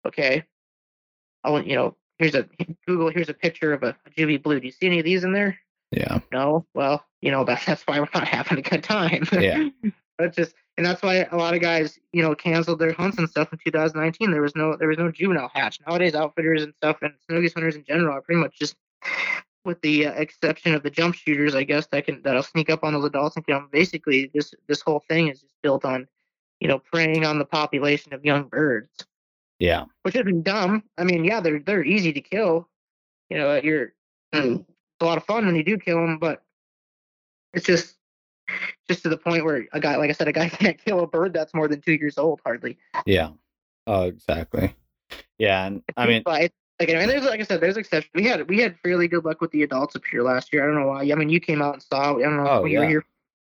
okay, I want you know, here's a Google. Here's a picture of a, juvie blue. Do you see any of these in there? Yeah. No. Well, you know that that's why we're not having a good time. Yeah. that's just and that's why a lot of guys, you know, canceled their hunts and stuff in 2019. There was no there was no juvenile hatch. Nowadays, outfitters and stuff and snow geese hunters in general are pretty much just, with the uh, exception of the jump shooters, I guess that can that'll sneak up on those adults and. Basically, this this whole thing is just built on, you know, preying on the population of young birds Yeah. which isn't dumb. I mean, yeah, they're they're easy to kill. You know, you're it's a lot of fun when you do kill them, but it's just just to the point where a guy, like I said, a guy can't kill a bird that's more than two years old, hardly. Yeah. Oh, exactly. Yeah, and I mean, it's, like, and there's like I said, there's exceptions. We had we had fairly good luck with the adults up here last year. I don't know why. I mean, you came out and saw. I don't know. Oh, when you were here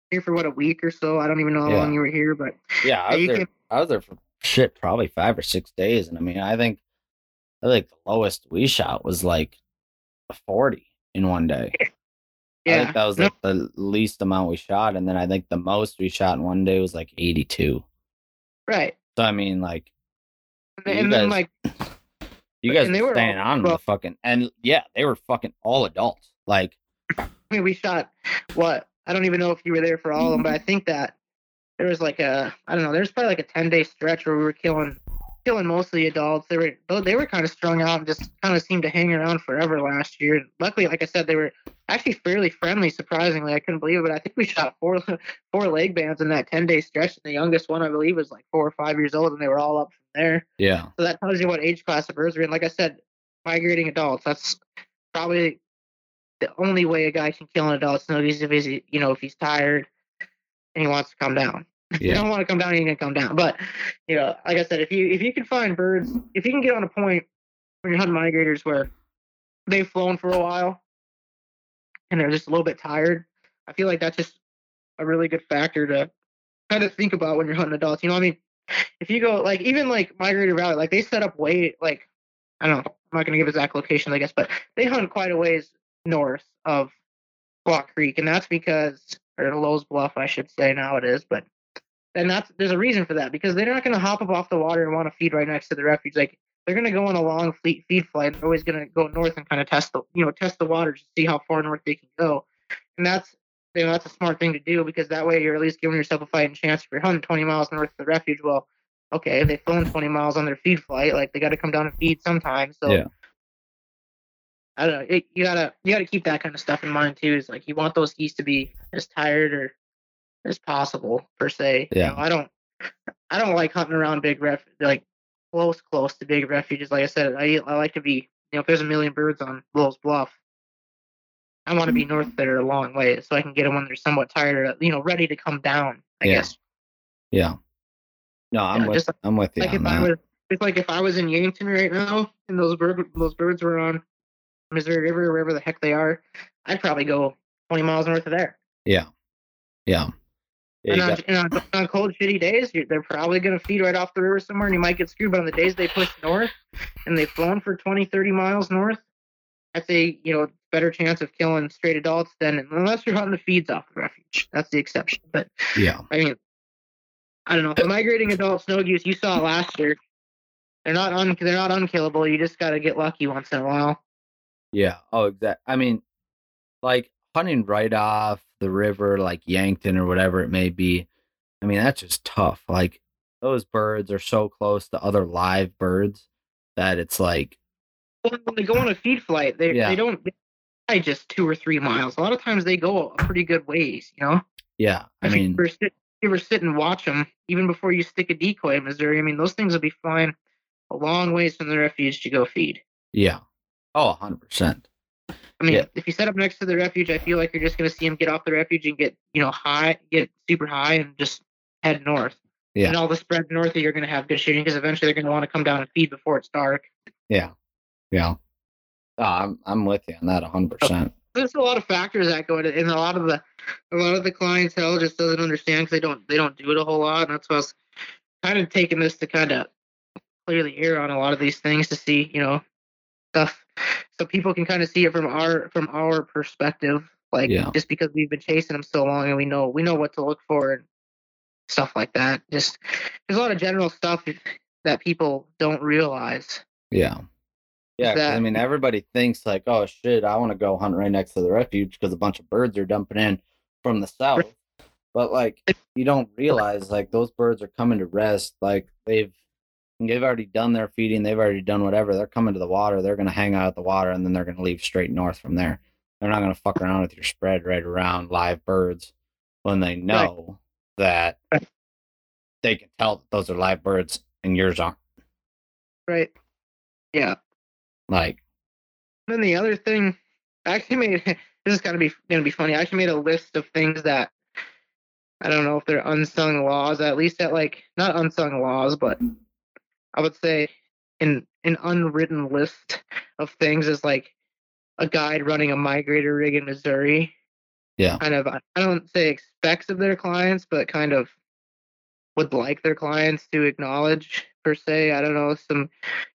here for what a week or so. I don't even know how Yeah. long you were here, but yeah, I was there. came- I was there for shit, probably five or six days, and I mean, I think, I think the lowest we shot was like a forty in one day. I yeah, think that was No. like the least amount we shot, and then I think the most we shot in one day was like eighty-two. right. So I mean, like And, and then like you guys And were staying all- on well- the fucking, and yeah, they were fucking all adults. Like, I mean, we shot what? I don't even know if you were there for all of them, but I think that there was like a I don't know. There's probably like a ten day stretch where we were killing killing mostly adults. They were they were kind of strung out and just kind of seemed to hang around forever last year. Luckily, like I said, they were actually fairly friendly. Surprisingly, I couldn't believe it. But I think we shot four four leg bands in that ten day stretch. And the youngest one, I believe, was like four or five years old, and they were all up from there. yeah, So that tells you what age class the birds are in. Like I said, migrating adults. That's probably the only way a guy can kill an adult snow goose if he's you know if he's tired and he wants to come down. If you don't want to come down, you can come down. But you know, like I said, if you if you can find birds, if you can get on a point when you're hunting migrators where they've flown for a while and they're just a little bit tired, I feel like that's just a really good factor to kind of think about when you're hunting adults. You know I mean? If you go like even like Migrator Valley, like they set up way like I don't know, I'm not gonna give exact locations, I guess, but they hunt quite a ways north of Block Creek, and that's because or Loess Bluff, I should say now it is, but and that's there's a reason for that because they're not to hop up off the water and want to feed right next to the refuge. Like they're going to go on a long fleet feed flight. They're always going to go north and kind of test the you know test the water to see how far north they can go, and that's you know that's a smart thing to do because that way you're at least giving yourself a fighting chance. If you're hunting 20 miles north of the refuge, well, okay, if they've flown 20 miles on their feed flight, like they got to come down and feed sometime. So Yeah. I don't know. It, you gotta you gotta keep that kind of stuff in mind too. Is like you want those geese to be as tired or as possible per se. You Yeah. know, I don't I don't like hunting around big ref like close close to big refuges. Like I said, I I like to be you know if there's a million birds on Loess Bluff, I want to be mm-hmm. north there a long way so I can get them when they're somewhat tired, or, you know, ready to come down. I Yeah. guess. Yeah. No, I'm Yeah, with like- I'm with you Like on if I that. was, it's like if I was in Yankton right now and those bird, those birds were on Missouri River, or wherever the heck they are, I'd probably go 20 miles north of there. Yeah. Yeah. Yeah, and, on, got- and on, on cold, shitty days, they're probably going to feed right off the river somewhere, and you might get screwed. But on the days they push north and they've flown for 20, 30 miles north, that's a you know, better chance of killing straight adults than unless you're hunting the feeds off the refuge. That's the exception. But yeah. I mean, I don't know. The migrating adult snow goose, you saw it last year. They're not un, they're not unkillable. You just got to get lucky once in a while. Yeah. Oh, exact. I mean, like hunting right off the river, like Yankton or whatever it may be. I mean, that's just tough. Like those birds are so close to other live birds that it's like, well, When they go on a feed flight, they Yeah. they don't fly just two or three miles. A lot of times they go a pretty good ways. You know. yeah. I If mean, you ever, sit, you ever sit and watch them, even before you stick a decoy in Missouri, I mean, those things will be flying a long ways from the refuge to go feed. yeah. Oh, 100%. I mean, Yeah. if you set up next to the refuge, I feel like you're just going to see them get off the refuge and get, you know, high, get super high and just head north. Yeah. And all the spread north of you're going to have good shooting because eventually they're going to want to come down and feed before it's dark. Yeah. Yeah. Oh, I'm, I'm with you on that 100%. There's a lot of factors that go into, and a lot of the, a lot of the clientele just doesn't understand because they don't, they don't do it a whole lot. And that's why I was kind of taking this to kind of clear the air on a lot of these things to see, you know, stuff, so people can kind of see it from our from our perspective. Like Yeah. just because we've been chasing them so long and we know we know what to look for and stuff like that. Just there's a lot of general stuff that people don't realize. Yeah. Yeah, 'cause, I mean, everybody thinks like, oh shit, I want to go hunt right next to the refuge because a bunch of birds are dumping in from the south. But like, you don't realize like those birds are coming to rest. Like they've they've already done their feeding. They've already done whatever. They're coming to the water. They're gonna hang out at the water, and then they're gonna leave straight north from there. They're not gonna fuck around with your spread right around live birds when they know that they can tell that those are live birds and yours aren't. Right. Yeah. Like, then the other thing, I actually made this is gonna be gonna be funny. I actually made a list of things that I don't know if they're unsung laws. At least at like not unsung laws, but I would say in an unwritten list of things is like a guide running a migrator rig in Missouri. Yeah. Kind of I don't say expects of their clients, but kind of would like their clients to acknowledge per se. I don't know, some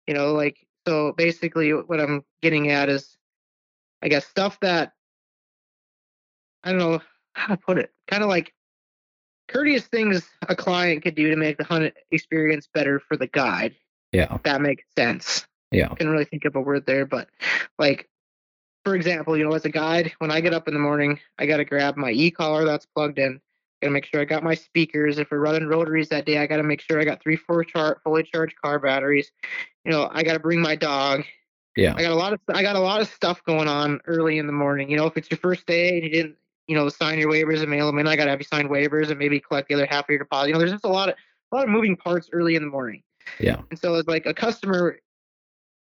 you know, like so basically what I'm getting at is I guess stuff that I don't know how to put it. Kind of like courteous things a client could do to make the hunt experience better for the guide. yeah, that makes sense. yeah, I couldn't really think of a word there, but like for example, you know, as a guide, when I get up in the morning, I gotta grab my e caller that's plugged in. Gotta make sure I got my speakers. If we're running rotaries that day, I gotta make sure I got three, four char- fully charged car batteries. You know, I gotta bring my dog. yeah, I got a lot of I got a lot of stuff going on early in the morning. You know, if it's your first day and you didn't, you know, sign your waivers and mail them in, I gotta have you sign waivers and maybe collect the other half of your deposit. You know, there's just a lot of a lot of moving parts early in the morning. yeah, And so it's like a customer,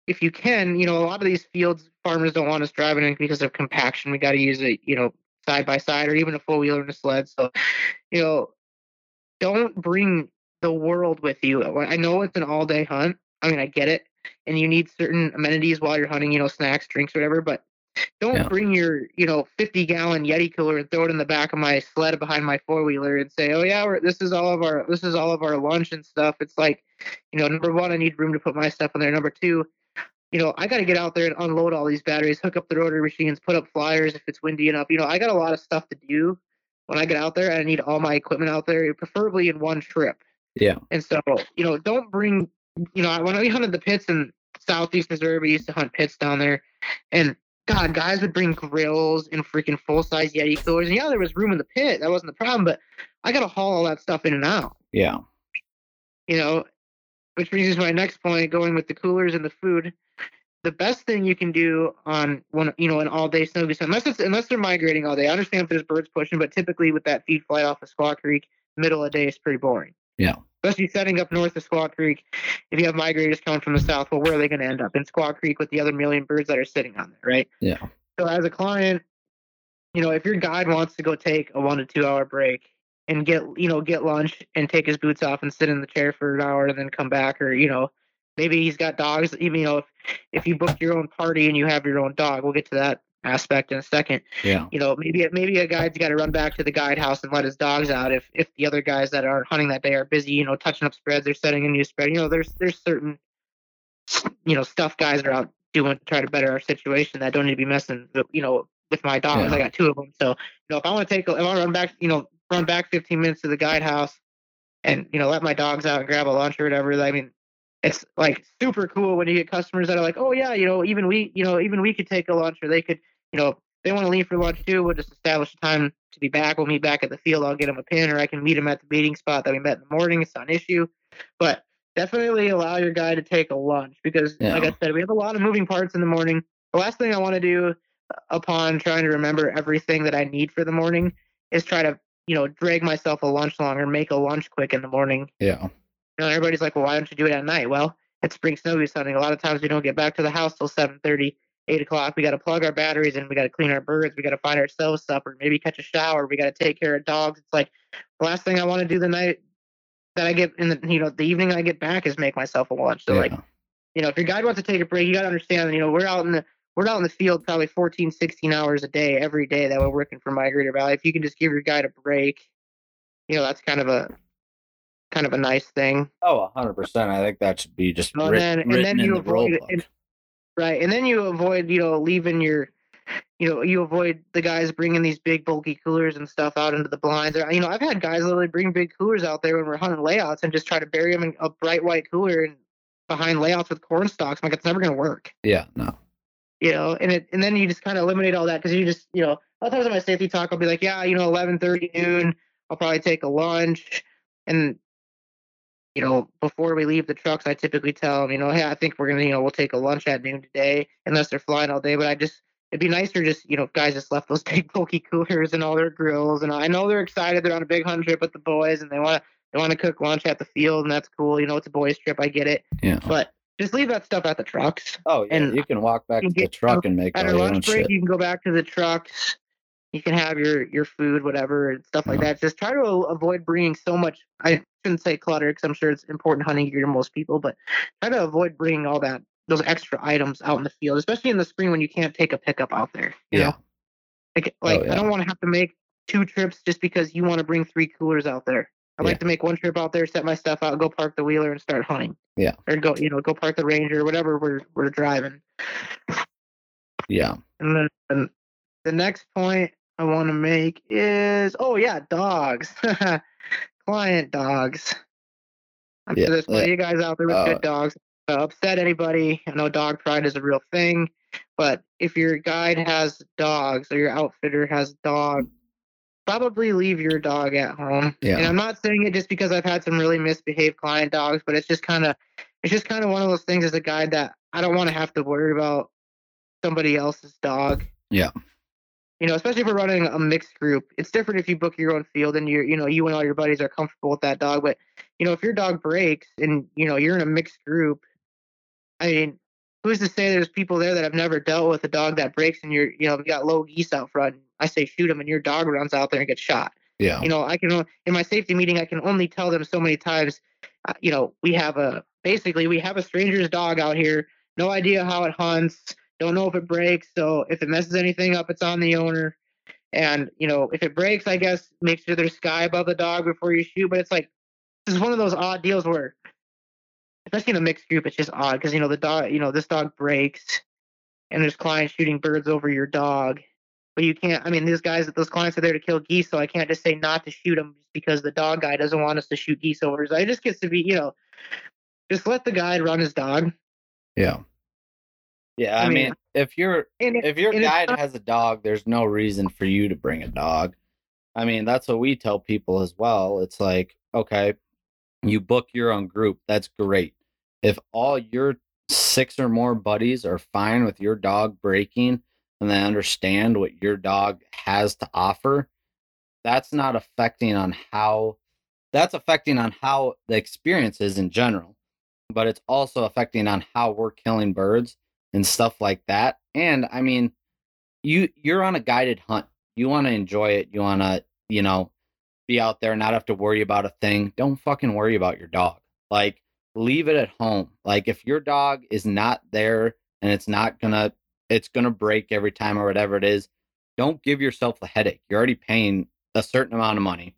if you can, you know, a lot of these fields farmers don't want us driving in because of compaction. We got to use it, you know, side by side or even a four wheeler and a sled. So, you know, don't bring the world with you. I know it's an all day hunt. I mean, I get it. And you need certain amenities while you're hunting, you know, snacks, drinks, whatever, but don't Yeah. bring your, you know, 50 gallon Yeti cooler and throw it in the back of my sled behind my four wheeler and say, oh yeah, we're, this is all of our, this is all of our lunch and stuff. It's like, you know, number one, I need room to put my stuff in there. Number two, you know, I got to get out there and unload all these batteries, hook up the rotary machines, put up flyers if it's windy enough. You know, I got a lot of stuff to do when I get out there. I need all my equipment out there, preferably in one trip. yeah, And so, you know, don't bring, you know, when we hunted the pits in southeast Missouri, we used to hunt pits down there, and God, guys would bring grills and freaking full size Yeti coolers. And yeah, there was room in the pit. That wasn't the problem, but I got to haul all that stuff in and out yeah, you know, which brings me to my next point, going with the coolers and the food. The best thing you can do on one, you know, an all-day snow goose, unless it's unless they're migrating all day. I understand if there's birds pushing, but typically with that feed flight off of Squaw Creek, middle of the day is pretty boring. Yeah. Especially setting up north of Squaw Creek, if you have migrators coming from the south, well, where are they going to end up in Squaw Creek with the other million birds that are sitting on there, right? yeah, So as a client, you know, if your guide wants to go take a one to two hour break and get, you know, get lunch and take his boots off and sit in the chair for an hour and then come back, or you know, maybe he's got dogs. Even you know, if if you book your own party and you have your own dog, we'll get to that aspect in a second. Yeah. You know, maybe maybe a guide's got to run back to the guide house and let his dogs out if if the other guys that aren't hunting that day are busy. You know, touching up spreads or setting a new spread. You know, there's there's certain you know stuff guys are out doing to try to better our situation that don't need to be messing. You know, with my dogs, Yeah. I got two of them. So you know, if I want to take, if I want to run back, you know, run back 15 minutes to the guide house and you know let my dogs out and grab a lunch or whatever. I mean, it's like super cool when you get customers that are like, oh yeah, you know, even we, you know, even we could take a lunch or they could, you know, they want to leave for lunch too. We'll just establish a time to be back. We'll meet back at the field. I'll get them a pin or I can meet them at the meeting spot that we met in the morning. It's not an issue, but definitely allow your guy to take a lunch because, like I said, we have a lot of moving parts in the morning. The last thing I want to do uh, upon trying to remember everything that I need for the morning is try to, you know, drag myself a lunch long or make a lunch quick in the morning Yeah. you know, everybody's like, well, why don't you do it at night? Well, it's spring snow goose hunting. A lot of times we don't get back to the house till 7.30, 8 o'clock. We got to plug our batteries in. We got to clean our birds. We got to find ourselves supper, maybe catch a shower. We got to take care of dogs. It's like the last thing I want to do the night that I get in the, you know, the evening I get back is make myself a lunch. So yeah. like, you know, if your guide wants to take a break, you got to understand, you know, we're out in the, we're out in the field probably 14, 16 hours a day, every day that we're working for Migrator Valley. If you can just give your guide a break, you know, that's kind of a, kind of a nice thing. Oh, hundred percent. I think that should be just Well, writ- then- and written then in you avoid- book. and- Right. And then you avoid, you know, leaving your, you know, you avoid the guys bringing these big bulky coolers and stuff out into the blinds. Or, you know, I've had guys literally bring big coolers out there when we're hunting layouts and just try to bury them in a bright white cooler and behind layouts with corn stalks. I'm like, it's never going to work, yeah. No. you know? And it, and then you just kind of eliminate all that because you just, you know, a lot of times in my safety talk, I'll be like, yeah, you know, 11:30 noon, I'll probably take a lunch. And, you know, before we leave the trucks, I typically tell them, you know, hey, I think we're gonna, you know, we'll take a lunch at noon today, unless they're flying all day. But I just, it'd be nicer just, you know, guys just left those big bulky coolers and all their grills, and I know they're excited. They're on a big hunt trip with the boys, and they want to, they want to cook lunch at the field, and that's cool. You know, it's a boys trip. I get it, Yeah. but just leave that stuff at the trucks. Oh, yeah. and you can walk back to the truck and make At our lunch break, shit. you can go back to the trucks. You can have your your food, whatever, and stuff like that. Just try to avoid bringing so much. I shouldn't say clutter because I'm sure it's important hunting gear to most people, but try to avoid bringing all that those extra items out in the field, especially in the spring when you can't take a pickup out there. You Yeah. know? Like, oh, like Oh, yeah. I don't want to have to make two trips just because you want to bring three coolers out there. I Yeah. like to make one trip out there, set my stuff out, go park the wheeler, and start hunting. Yeah. Or go, you know, go park the Ranger, or whatever we're we're driving. Yeah. And then and the next point I want to make is oh yeah, dogs, client dogs. I'm Yeah, sure there's plenty of you guys out there with uh, good dogs. Uh, upset anybody? I know dog pride is a real thing, but if your guide has dogs or your outfitter has dogs, probably leave your dog at home. Yeah. And I'm not saying it just because I've had some really misbehaved client dogs, but it's just kind of it's just kind of one of those things as a guide that I don't want to have to worry about somebody else's dog. Yeah. You know, especially if we're running a mixed group. It's different if you book your own field and you're, you know, you and all your buddies are comfortable with that dog. But, you know, if your dog breaks and, you know, you're in a mixed group, I mean, who's to say there's people there that have never dealt with a dog that breaks and you're, you know, you got low geese out front. I say shoot him and your dog runs out there and gets shot Yeah. you know i can in my safety meeting i can only tell them so many times uh, you know we have a basically we have a stranger's dog out here no idea how it hunts don't know if it breaks so if it messes anything up it's on the owner and you know if it breaks i guess make sure there's sky above the dog before you shoot but it's like this is one of those odd deals where especially in a mixed group it's just odd because you know the dog you know this dog breaks and there's clients shooting birds over your dog but you can't. I mean, these guys, those clients are there to kill geese, so I can't just say not to shoot them just because the dog guy doesn't want us to shoot geese over. So it just gets to be, you know, just let the guy run his dog. Yeah. Yeah. I, I mean, mean, if it- if your guide not- has a dog, there's no reason for you to bring a dog. I mean, that's what we tell people as well. It's like, okay, you book your own group. That's great. If all your six or more buddies are fine with your dog breaking and they understand what your dog has to offer, that's not affecting on how that's affecting on how the experience is in general. But it's also affecting on how we're killing birds and stuff like that. And I mean, you you're on a guided hunt. you want to enjoy it. You want to, you know, be out there, not have to worry about a thing. Don't fucking worry about your dog. Like, leave it at home. Like, if your dog is not there and it's not gonna, it's gonna break every time or whatever it is, don't give yourself a headache. You're already paying a certain amount of money.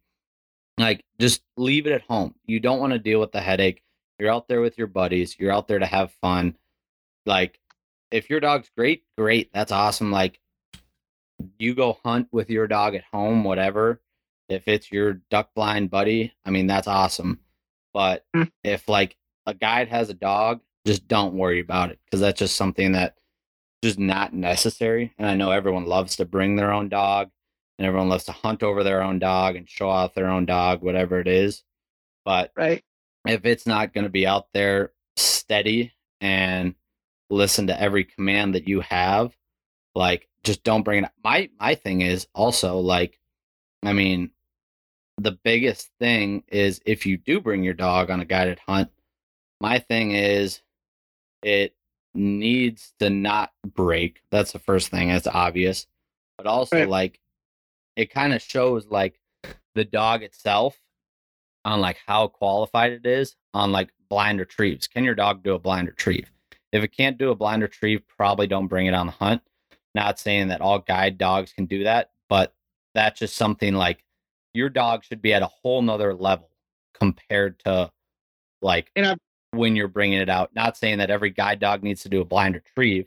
Like, just leave it at home. You don't want to deal with the headache. You're out there with your buddies. You're out there to have fun. Like, if your dog's great, great. That's awesome. Like, you go hunt with your dog at home, whatever. If it's your duck blind buddy, I mean, that's awesome. But Mm. if like a guide has a dog, just don't worry about it because that's just something that just not necessary. And I know everyone loves to bring their own dog and everyone loves to hunt over their own dog and show off their own dog, whatever it is. But Right. if it's not going to be out there steady and listen to every command that you have, like just don't bring it up. My my thing is also like, I mean, the biggest thing is if you do bring your dog on a guided hunt, my thing is it needs to not break. That's the first thing. It's obvious. But also Right. like it kind of shows like the dog itself on like how qualified it is on like blind retrieves. Can your dog do a blind retrieve? If it can't do a blind retrieve, probably don't bring it on the hunt. Not saying that all guide dogs can do that, but that's just something like your dog should be at a whole nother level compared to like And when you're bringing it out. Not saying that every guide dog needs to do a blind retrieve,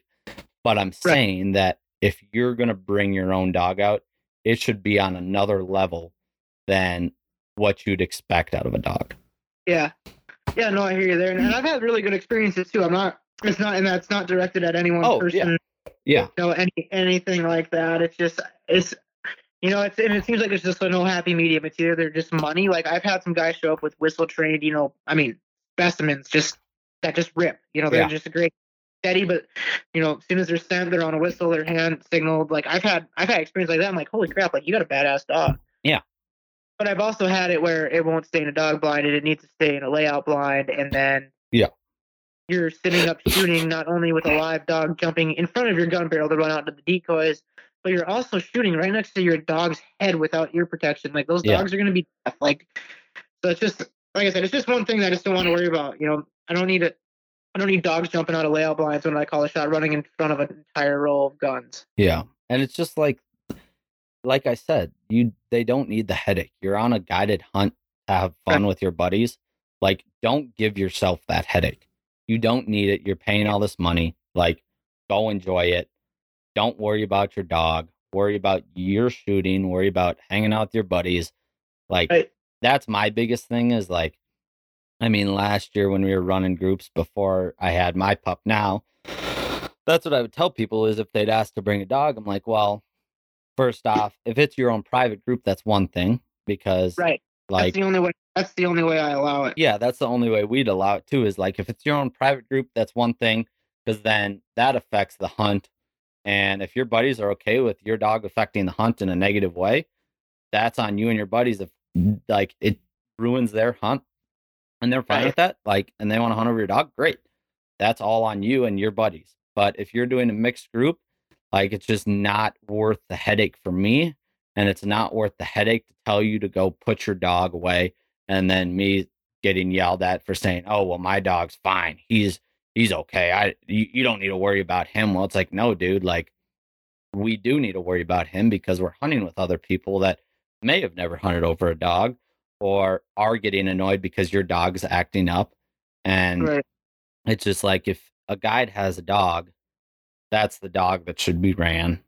but I'm saying that if you're going to bring your own dog out, it should be on another level than what you'd expect out of a dog. Yeah. Yeah, no, I hear you there. And I've had really good experiences too. I'm not it's not and that's not directed at any one Oh, person, Yeah. you know, any anything like that. It's just it's you know, it's and it seems like it's just a no happy medium. It's either they're just money. Like I've had some guys show up with whistle trained, you know, I mean, specimens just that just rip. You know, they're Yeah. just a great steady, but you know, as soon as they're sent, they're on a whistle, their hand signaled. Like I've had I've had experience like that. I'm like, holy crap, like you got a badass dog. Yeah. But I've also had it where it won't stay in a dog blind and it needs to stay in a layout blind and then Yeah. You're sitting up shooting not only with a live dog jumping in front of your gun barrel to run out to the decoys, but you're also shooting right next to your dog's head without ear protection. Like those Yeah. dogs are gonna be deaf. Like so it's just like I said, it's just one thing that I just don't want to worry about. You know, I don't need it I don't need dogs jumping out of layout blinds when I call a shot running in front of an entire row of guns. Yeah. And it's just like like I said, you they don't need the headache. You're on a guided hunt to have fun with your buddies. Like don't give yourself that headache. You don't need it. You're paying all this money. Like go enjoy it. Don't worry about your dog. Worry about your shooting, worry about hanging out with your buddies. Like Right. that's my biggest thing is like I mean last year when we were running groups before I had my pup now, that's what I would tell people is if they'd ask to bring a dog, I'm like, well, first off, if it's your own private group, that's one thing because Right. Like that's the only way that's the only way I allow it. yeah, that's the only way we'd allow it too. Is like if it's your own private group, that's one thing because then that affects the hunt. And if your buddies are okay with your dog affecting the hunt in a negative way, that's on you and your buddies. If like it ruins their hunt and they're fine Right. with that, like, and they want to hunt over your dog, great. That's all on you and your buddies. But if you're doing a mixed group, like it's just not worth the headache for me. And it's not worth the headache to tell you to go put your dog away and then me getting yelled at for saying, "Oh, well, my dog's fine. He's he's okay. I you, you don't need to worry about him." Well, it's like, no, dude. Like, we do need to worry about him because we're hunting with other people that may have never hunted over a dog or are getting annoyed because your dog's acting up, and Right. it's just like if a guide has a dog, that's the dog that should be ran.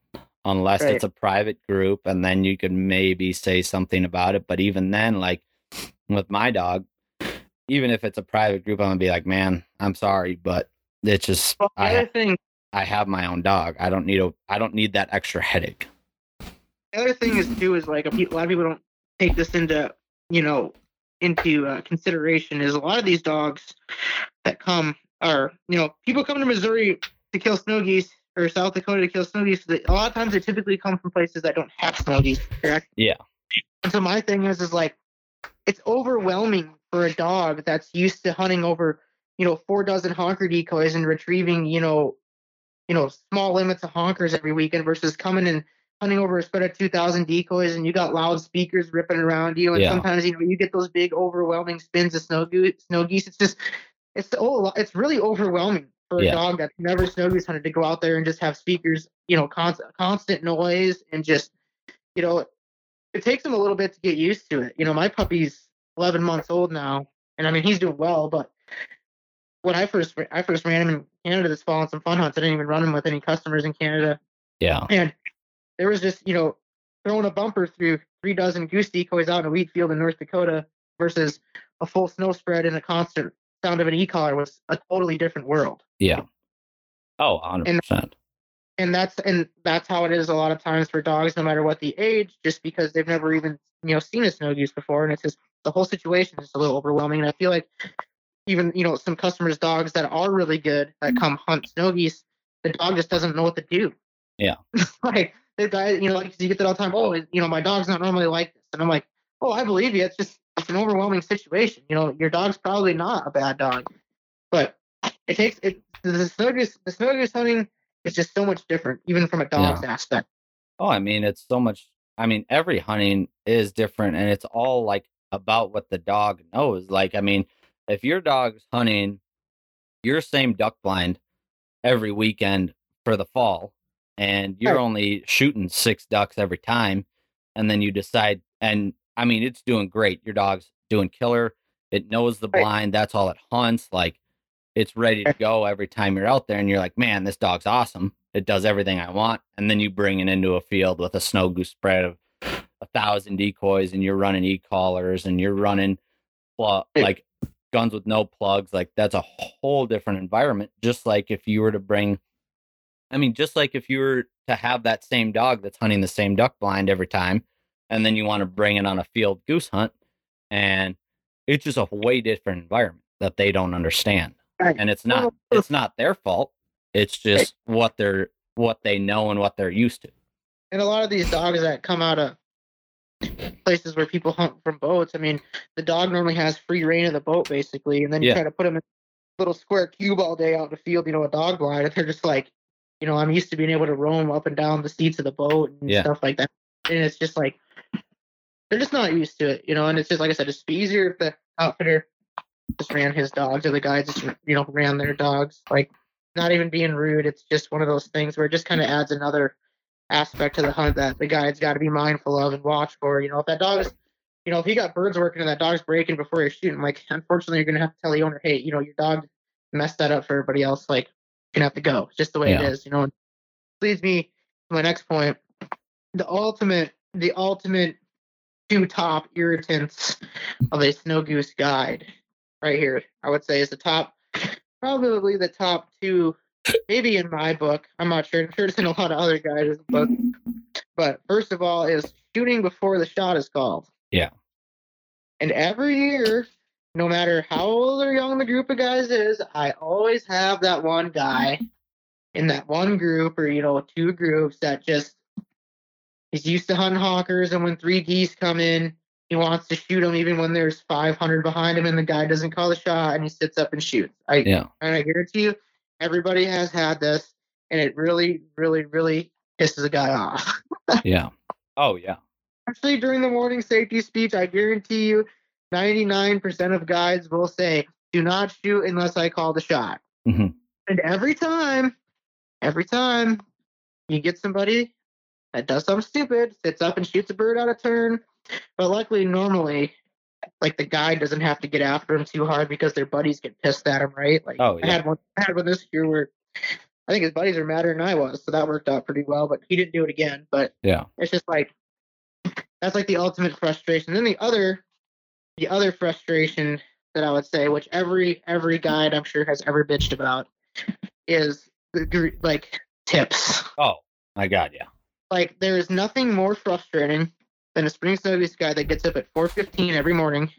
Unless Right. it's a private group, and then you could maybe say something about it. But even then, like with my dog, even if it's a private group, I'm gonna be like, man, I'm sorry, but it's just Well, the I ha- thing I have my own dog. I don't need a I don't need that extra headache. the other thing is too is like a, pe- a lot of people don't take this into you know into uh, consideration is a lot of these dogs that come are you know people come to Missouri to kill snow geese or South Dakota to kill snow geese. A lot of times they typically come from places that don't have snow geese. Correct. Yeah. And so my thing is is like it's overwhelming for a dog that's used to hunting over you know four dozen honker decoys and retrieving you know you know small limits of honkers every weekend versus coming and hunting over a spread of 2,000 decoys and you got loudspeakers ripping around you. And Yeah. sometimes, you know, you get those big overwhelming spins of snow snow geese. It's just, it's, oh, it's really overwhelming for a Yeah. dog that's never snow goose hunted to go out there and just have speakers, you know, constant, constant noise and just, you know, it takes him a little bit to get used to it. You know, my puppy's 11 months old now, and I mean, he's doing well, but when I first, I first ran him in Canada this fall on some fun hunts, I didn't even run him with any customers in Canada. Yeah. And there was just, you know, throwing a bumper through three dozen goose decoys out in a wheat field in North Dakota versus a full snow spread and a constant sound of an e-caller was a totally different world. Yeah. Oh, 100%. And that's and that's how it is a lot of times for dogs, no matter what the age, just because they've never even, you know, seen a snow goose before. And it's just the whole situation is a little overwhelming. And I feel like even, you know, some customers' dogs that are really good that come hunt snow geese, the dog just doesn't know what to do. Yeah. like the guy, you know, like you get that all the time. Oh, you know, my dog's not normally like this, and I'm like, oh, I believe you. It's just it's an overwhelming situation. You know, your dog's probably not a bad dog, but it takes it. The snow goose, the hunting is just so much different, even from a dog's aspect. Oh, I mean, it's so much. I mean, every hunting is different, and it's all like about what the dog knows. Like, I mean, if your dog's hunting your same duck blind every weekend for the fall, and you're Right. only shooting six ducks every time, and then you decide, and I mean, it's doing great. Your dog's doing killer. It knows the Right. blind. That's all it hunts. Like, it's ready to eh. go every time you're out there, and you're like, man, this dog's awesome. It does everything I want. And then you bring it into a field with a snow goose spread of a thousand decoys, and you're running e callers, and you're running pl- like guns with no plugs. Like that's a whole different environment. Just like if you were to bring, I mean, just like if you were to have that same dog that's hunting the same duck blind every time, and then you want to bring it on a field goose hunt, and it's just a way different environment that they don't understand Right. and it's not it's not their fault it's just what they're what they know and what they're used to And a lot of these dogs that come out of places where people hunt from boats, I mean, the dog normally has free reign of the boat basically, and then you Yeah. try to put them in a little square cube all day out in the field, you know, a dog blind, and they're just like, you know, I'm used to being able to roam up and down the seats of the boat and Yeah. stuff like that. And it's just like they're just not used to it, you know, and it's just like I said, it's easier if the outfitter just ran his dogs or the guys just you know ran their dogs. Like not even being rude, it's just one of those things where it just kind of adds another aspect to the hunt that the guy's got to be mindful of and watch for. You know, if that dog's, you know, if he got birds working and that dog's breaking before you're shooting, like, unfortunately, you're gonna have to tell the owner, hey, you know, your dog messed that up for everybody else. Like, you're gonna have to go. It's just the way Yeah. it is. You know, leads me to my next point. The ultimate, the ultimate two top irritants of a snow goose guide, right here, I would say is the top, probably the top two maybe in my book. I'm not sure. I'm sure it's in a lot of other guys' books. But first of all, is shooting before the shot is called. Yeah. And every year, no matter how old or young the group of guys is, I always have that one guy in that one group or you know two groups that just is used to hunting honkers, and when three geese come in, he wants to shoot him even when there's 500 behind him, and the guy doesn't call the shot, and he sits up and shoots. I yeah and I guarantee you, everybody has had this, and it really, really, really pisses a guy off. yeah oh yeah Actually, during the morning safety speech, I guarantee you, 99% of guys will say, "Do not shoot unless I call the shot." Mhm. And every time, every time, you get somebody that does something stupid, sits up and shoots a bird out of turn. But luckily, normally, like the guy doesn't have to get after him too hard because their buddies get pissed at him, right? Like Oh, I had one, I had one this year where I think his buddies are madder than I was, so that worked out pretty well. But he didn't do it again. But yeah it's just like that's like the ultimate frustration. Then the other, the other frustration that I would say, which every every guide I'm sure has ever bitched about, is like tips. oh my god yeah Like there is nothing more frustrating than a spring goose guy that gets up at 4:15 every morning,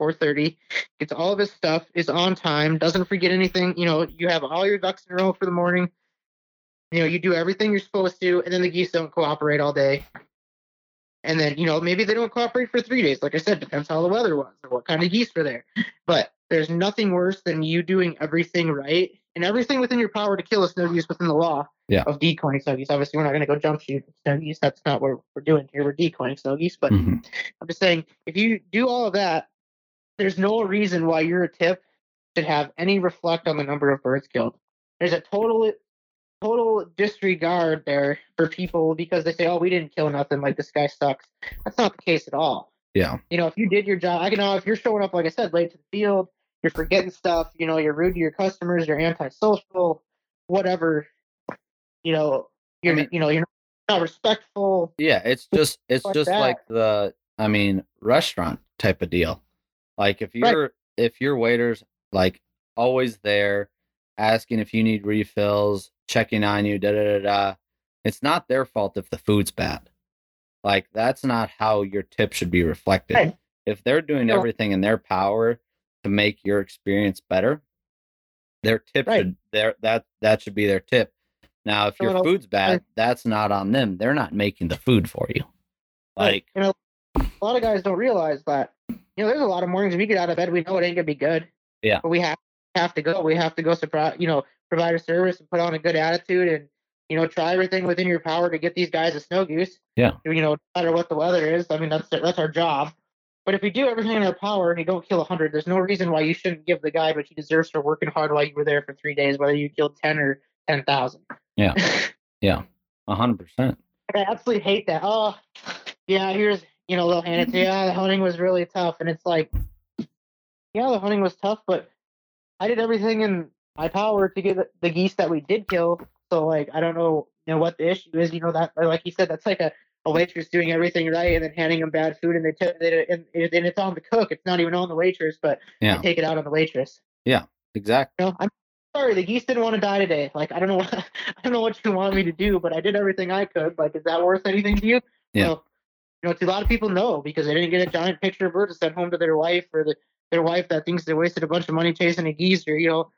4:30, gets all of his stuff, is on time, doesn't forget anything. You know, you have all your ducks in a row for the morning. You know, you do everything you're supposed to, and then the geese don't cooperate all day. And then, you know, maybe they don't cooperate for three days. Like I said, depends how the weather was or what kind of geese were there. But there's nothing worse than you doing everything right and everything within your power to kill a snow goose within the law Yeah. of decoying snow geese. Obviously, we're not going to go jump shoot snow geese. That's not what we're doing here. We're decoying snow geese. But Mhm. I'm just saying, if you do all of that, there's no reason why your tip should have any reflect on the number of birds killed. There's a total total disregard there for people because they say, "Oh, we didn't kill nothing. Like this guy sucks." That's not the case at all. Yeah. You know, if you did your job, I can know if you're showing up, like I said, late to the field, you're forgetting stuff. You know, you're rude to your customers. You're antisocial, whatever. You know, you're mean- you know you're not respectful. Yeah, it's just it's like just that. like the I mean restaurant type of deal. Like if you're if your waiters like always there, asking if you need refills, checking on you, da da da da. It's not their fault if the food's bad. Like that's not how your tip should be reflected. Right. If they're doing everything in their power to make your experience better, their tip Right. should their that that should be their tip. Now, if your food's bad, that's not on them. They're not making the food for you. Like, you know, a lot of guys don't realize that. You know, there's a lot of mornings we get out of bed, we know it ain't gonna be good. Yeah. But we have have to go. We have to go surprise. You know, provide a service and put on a good attitude and you know try everything within your power to get these guys a snow goose. Yeah. You know, no matter what the weather is. I mean, that's that's our job. But if we do everything in our power and you don't kill a hundred, there's no reason why you shouldn't give the guy what he deserves for working hard while you were there for three days, whether you killed ten or ten thousand. Yeah. Yeah. A hundred percent. I absolutely hate that. Oh, yeah, here's, you know, they'll hand it to you. Yeah, the hunting was really tough. And it's like, yeah, the hunting was tough, but I did everything in my power to get the- the geese that we did kill. So, like, I don't know, you know, what the issue is. You know, that, like you said, that's like a, a waitress doing everything right and then handing them bad food and they, t- they and, and it's on the cook. It's not even on the waitress, but Yeah, they take it out on the waitress. Yeah, exactly. You know, I'm sorry, the geese didn't want to die today. Like, I don't know what, I don't know what you want me to do, but I did everything I could. Like, is that worth anything to you? Yeah. Well, you know, to a lot of people, no, because they didn't get a giant picture of bird to send home to their wife or the, their wife that thinks they wasted a bunch of money chasing a geese or, you know,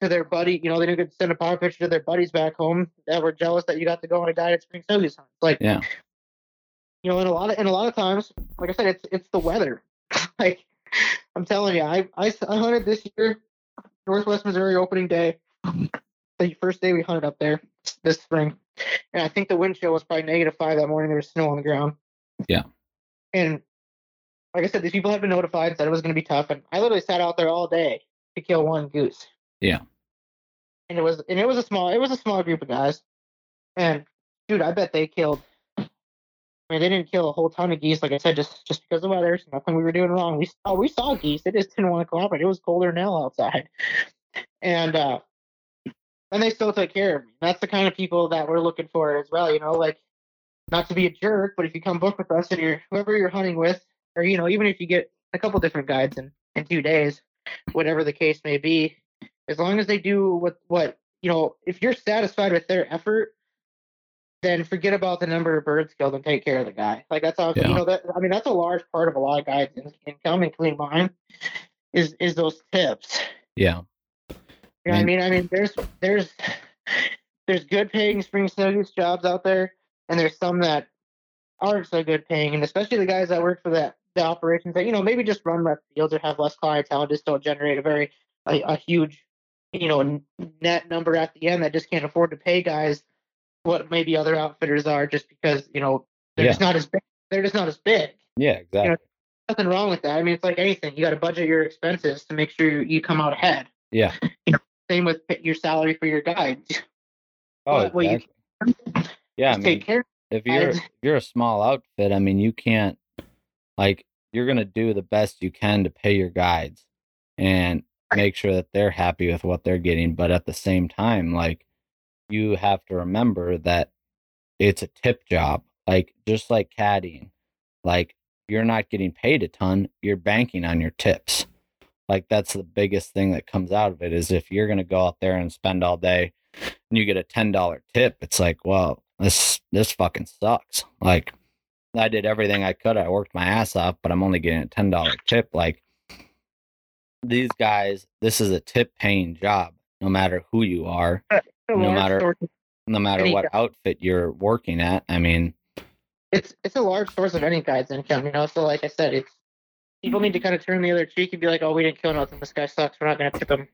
to their buddy, you know, they didn't get to send a power picture to their buddies back home that were jealous that you got to go on a guided spring snow goose hunt. Like, Yeah. You know, and a lot of, and a lot of times, like I said, it's, it's the weather. like, I'm telling you, I, I, I hunted this year, Northwest Missouri opening day. The first day we hunted up there this spring. And I think the wind chill was probably negative five that morning. There was snow on the ground. Yeah. And like I said, these people had been notified, said it was going to be tough. And I literally sat out there all day to kill one goose. Yeah. And it was, and it was a small, it was a small group of guys. And dude, I bet they killed. I mean, they didn't kill a whole ton of geese, like I said, just just because of weather. It's nothing we were doing wrong. We saw we saw geese. They just didn't want to cooperate. It was colder hell outside, and uh, and they still took care of me. That's the kind of people that we're looking for as well. You know, like not to be a jerk, but if you come book with us and you're whoever you're hunting with, or you know, even if you get a couple different guides in in two days, whatever the case may be, as long as they do what what you know, if you're satisfied with their effort then forget about the number of birds killed and take care of the guy. Like that's all Yeah. you know. That I mean, that's a large part of a lot of guys' in- income, including mine, is is those tips. Yeah. You know what I mean? I mean, there's there's there's good paying spring goose jobs out there, and there's some that aren't so good paying, and especially the guys that work for that the operations that you know maybe just run less fields or have less clientele and just don't generate a very a, a huge you know net number at the end that just can't afford to pay guys what maybe other outfitters are just because you know they're Yeah. just not as big. They're just not as big. Yeah. Exactly. Nothing wrong with that. I mean, it's like anything. You got to budget your expenses to make sure you, you come out ahead. Yeah. You know, Same with your salary for your guides. Oh, well, you- Yeah. I mean, take care. if you're if you're a small outfit, I mean, you can't like you're gonna do the best you can to pay your guides and make sure that they're happy with what they're getting. But at the same time, like you have to remember that it's a tip job. Like just like caddying, like you're not getting paid a ton, you're banking on your tips. Like that's the biggest thing that comes out of it is if you're gonna go out there and spend all day and you get a ten dollar tip, it's like, well, this this fucking sucks. Like I did everything I could. I worked my ass off, but I'm only getting a ten dollar tip. Like these guys, this is a tip paying job, no matter who you are, no matter- no matter what outfit you're working at. I mean, it's it's a large source of any guy's income. You know, so like I said, it's people need to kind of turn the other cheek and be like, oh, we didn't kill nothing. This guy sucks. We're not gonna tip him.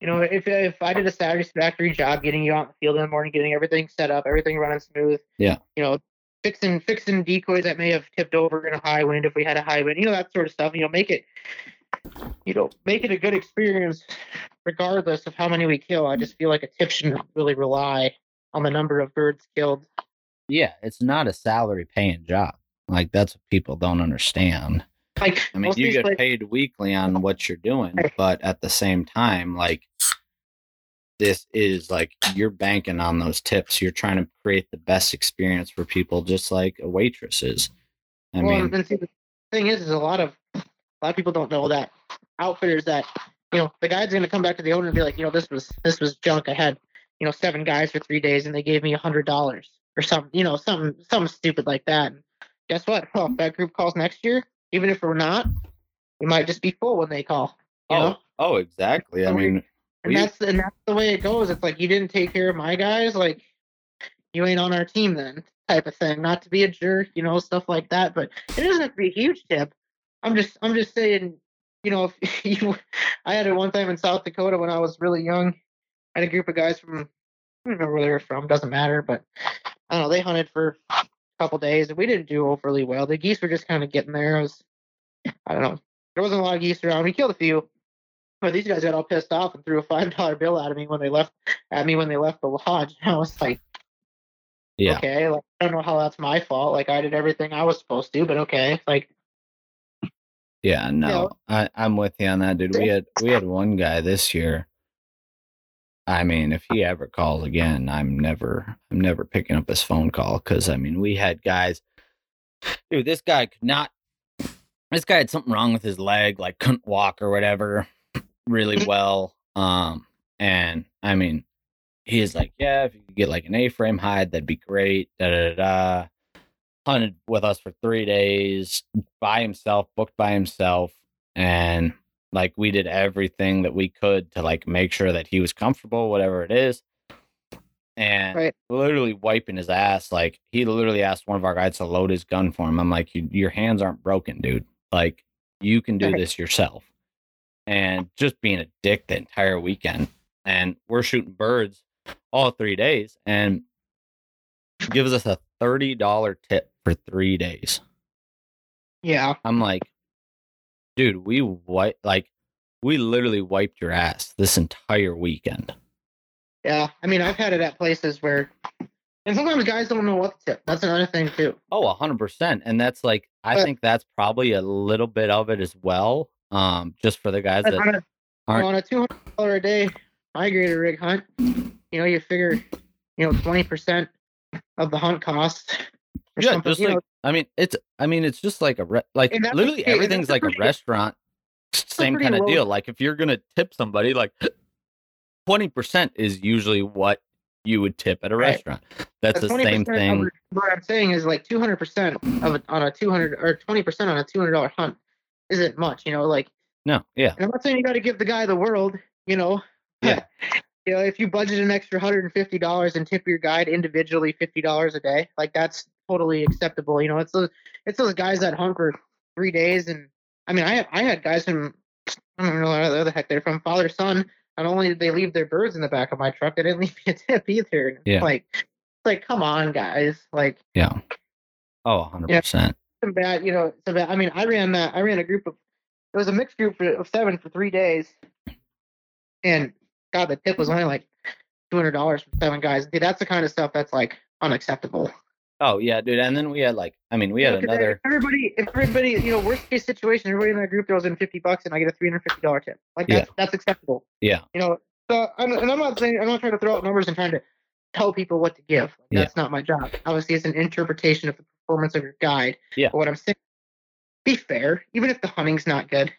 You know, if if I did a satisfactory job getting you out in the field in the morning, getting everything set up, everything running smooth. Yeah. You know, fixing fixing decoys that may have tipped over in a high wind if we had a high wind. You know that sort of stuff. You know, make it. You know, make it a good experience, regardless of how many we kill. I just feel like a tip shouldn't really rely on the number of birds killed. Yeah, it's not a salary paying job. Like that's what people don't understand. Like I mean, you get places- paid weekly on what you're doing, but at the same time, like this is like you're banking on those tips. You're trying to create the best experience for people, just like a waitress is. I well, mean, see, the thing is, is a lot of a lot of people don't know that outfitters that you know the guy's gonna come back to the owner and be like, you know, this was this was junk. I had you know seven guys for three days and they gave me a hundred dollars or something, you know, something something stupid like that. And guess what? Well, if that group calls next year, even if we're not, we might just be full when they call. You oh, know? oh, exactly. I mean, And we- that's and that's the way it goes. It's like you didn't take care of my guys, like you ain't on our team then, type of thing. Not to be a jerk, you know, stuff like that. But it doesn't have to be a huge tip. I'm just I'm just saying, you know, if you I had it one time in South Dakota when I was really young. I had a group of guys from I don't remember where they were from, doesn't matter, but I don't know, they hunted for a couple days and we didn't do overly well. The geese were just kind of getting there. It was I don't know. There wasn't a lot of geese around. We killed a few. But these guys got all pissed off and threw a five dollar bill at me when they left at me when they left the lodge. And I was like, yeah, okay, like I don't know how that's my fault. Like I did everything I was supposed to, but okay. Like yeah, no, I, I'm with you on that, dude. We had we had one guy this year. I mean, if he ever calls again, I'm never I'm never picking up his phone call because I mean, we had guys. Dude, this guy could not. This guy had something wrong with his leg, like couldn't walk or whatever, really well. Um, and I mean, he is like, yeah, if you could get like an A-frame hide, that'd be great. Da da da. Hunted with us for three days by himself, booked by himself, and like we did everything that we could to like make sure that he was comfortable, whatever it is. And Right. literally wiping his ass. Like he literally asked one of our guys to load his gun for him. I'm like, your hands aren't broken, dude. Like you can do Right. this yourself. And just being a dick the entire weekend. And we're shooting birds all three days and gives us a $30 tip for three days. yeah, I'm like, dude, we wipe like we literally wiped your ass this entire weekend. yeah. I mean, I've had it at places where, and sometimes guys don't know what to tip. That's another thing too. Oh, hundred percent. And that's like I But- think that's probably a little bit of it as well. Um, just for the guys that on a, aren't on a two hundred dollar a day migrator rig hunt, you know, you figure, you know, twenty percent of the hunt costs. Yeah, just like know, I mean, it's I mean, it's just like a re- like literally okay, everything's like a restaurant. Same pretty kind of low- deal. Like if you're gonna tip somebody, like twenty percent is usually what you would tip at a Right. restaurant. That's the 20% same thing. What I'm saying is like 200% of it on a 200 or 20% on a $200 hunt isn't much, you know. Like, No, yeah, and I'm not saying you got to give the guy the world, you know. Yeah. You know, if you budget an extra $150 and tip your guide individually $50 a day, like that's totally acceptable. You know, it's those it's those guys that hunt for three days, and I mean, I I had guys from I don't know where the heck they're from, father son. Not only did they leave their birds in the back of my truck, they didn't leave me a tip either. Yeah. Like, like, come on, guys. Like, yeah. Oh, 100 percent. some bad, you know, some bad. I mean, I ran that. I ran a group of. It was a mixed group of seven for three days, and God, the tip was only like two hundred dollars from seven guys. Dude, that's the kind of stuff that's like unacceptable. Oh yeah, dude. And then we had like, I mean, we had 'cause another. Everybody, everybody, you know, worst case situation, everybody in that group throws in fifty bucks, and I get a three hundred fifty dollar tip. Like that's that's acceptable. Yeah. You know, so I'm, and I'm not saying I'm not trying to throw out numbers and trying to tell people what to give. Like, Yeah. That's not my job. Obviously, it's an interpretation of the performance of your guide. Yeah. But what I'm saying, be fair, even if the hunting's not good.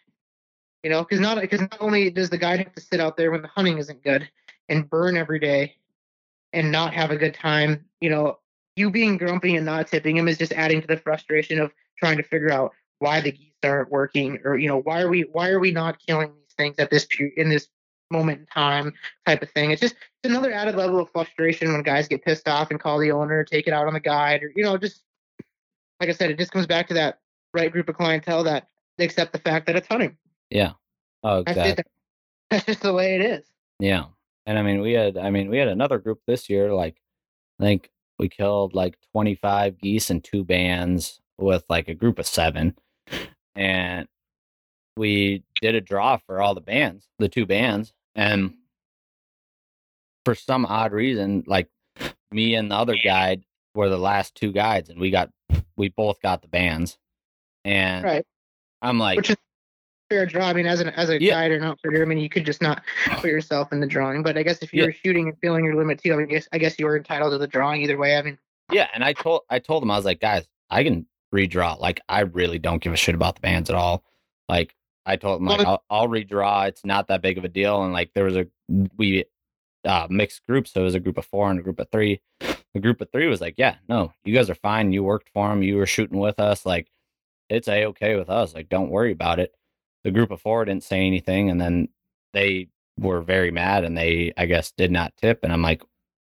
You know, because not because not only does the guide have to sit out there when the hunting isn't good and burn every day, and not have a good time. You know, you being grumpy and not tipping him is just adding to the frustration of trying to figure out why the geese aren't working or you know why are we why are we not killing these things at this in this moment in time type of thing it's just it's another added level of frustration when guys get pissed off and call the owner take it out on the guide or you know just like i said it just comes back to that right group of clientele that accept the fact that it's hunting Yeah. Oh, That's exactly. it. that's just the way it is. Yeah. And I mean, we had, I mean, we had another group this year. Like, I think we killed like 25 geese and two bands with like a group of seven. And we did a draw for all the bands, the two bands. And for some odd reason, like me and the other guide were the last two guides, and we got, we both got the bands. And Right. I'm like, Which is fair draw. I mean, as an as a Yeah. guide or an outfitter, I mean, you could just not put yourself in the drawing. But I guess if you Yeah. shooting and feeling your limit too, I mean, guess I guess you were entitled to the drawing either way. I mean, Yeah, and I told I told them I was like, guys, I can redraw. Like, I really don't give a shit about the bands at all. Like, I told them like Well, I'll, I'll redraw. It's not that big of a deal. And like, there was a we uh, mixed group, so it was a group of four and a group of three. The group of three was like, yeah, no, you guys are fine. You worked for them. You were shooting with us. Like, it's a okay with us. Like, don't worry about it. The group of four didn't say anything, and then they were very mad, and they I guess did not tip. And I'm like,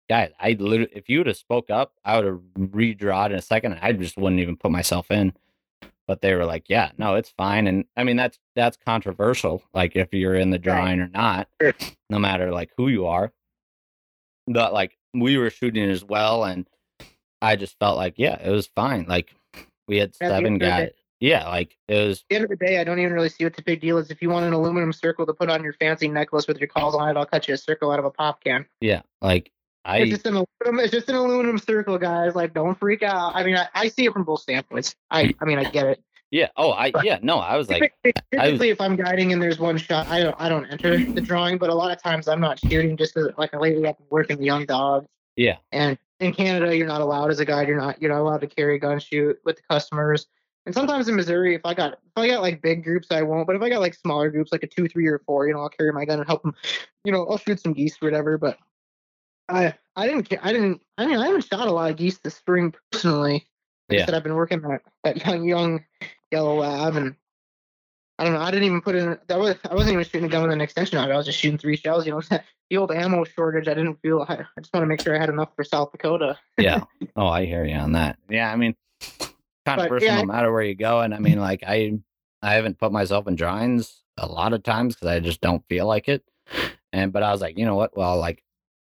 guys, I literally, if you would have spoke up, I would have redrawn in a second. And I just wouldn't even put myself in. But they were like, yeah, no, it's fine. And I mean, that's that's controversial. Like if you're in the drawing or not, no matter like who you are. But like we were shooting as well, and I just felt like, yeah, it was fine. Like we had seven guys. Yeah, like it was. at the end of the day, I don't even really see what the big deal is. If you want an aluminum circle to put on your fancy necklace with your calls on it, I'll cut you a circle out of a pop can. Yeah, like I. it's just an aluminum. It's just an aluminum circle, guys. Like, don't freak out. I mean, I, I see it from both standpoints. I, I mean, I get it. yeah. Oh, I. Yeah. No, I was like, Typically, I was- if I'm guiding and there's one shot, I don't, I don't enter the drawing. But a lot of times, I'm not shooting just 'cause, like lately I've been working the young dogs, yeah, and in Canada, you're not allowed as a guide. You're not, you're not allowed to carry a gun shoot with the customers. And sometimes in Missouri, if I got, if I got like big groups, I won't. But if I got like smaller groups, like a two, three, or four, you know, I'll carry my gun and help them. You know, I'll shoot some geese or whatever. But I, I didn't, I didn't. I mean, I haven't shot a lot of geese this spring personally. Like Yeah. I said, I've been working at that young, young yellow lab, and I don't know. I didn't even put in. That was I wasn't even shooting a gun with an extension on it. I was just shooting three shells. You know, the old ammo shortage. I didn't feel. I, I just want to make sure I had enough for South Dakota. yeah. Oh, I hear you on that. Yeah, I mean, controversial yeah, no matter where you go. And I mean, like I, I haven't put myself in drawings a lot of times because I just don't feel like it. And but I was like, you know what? Well, like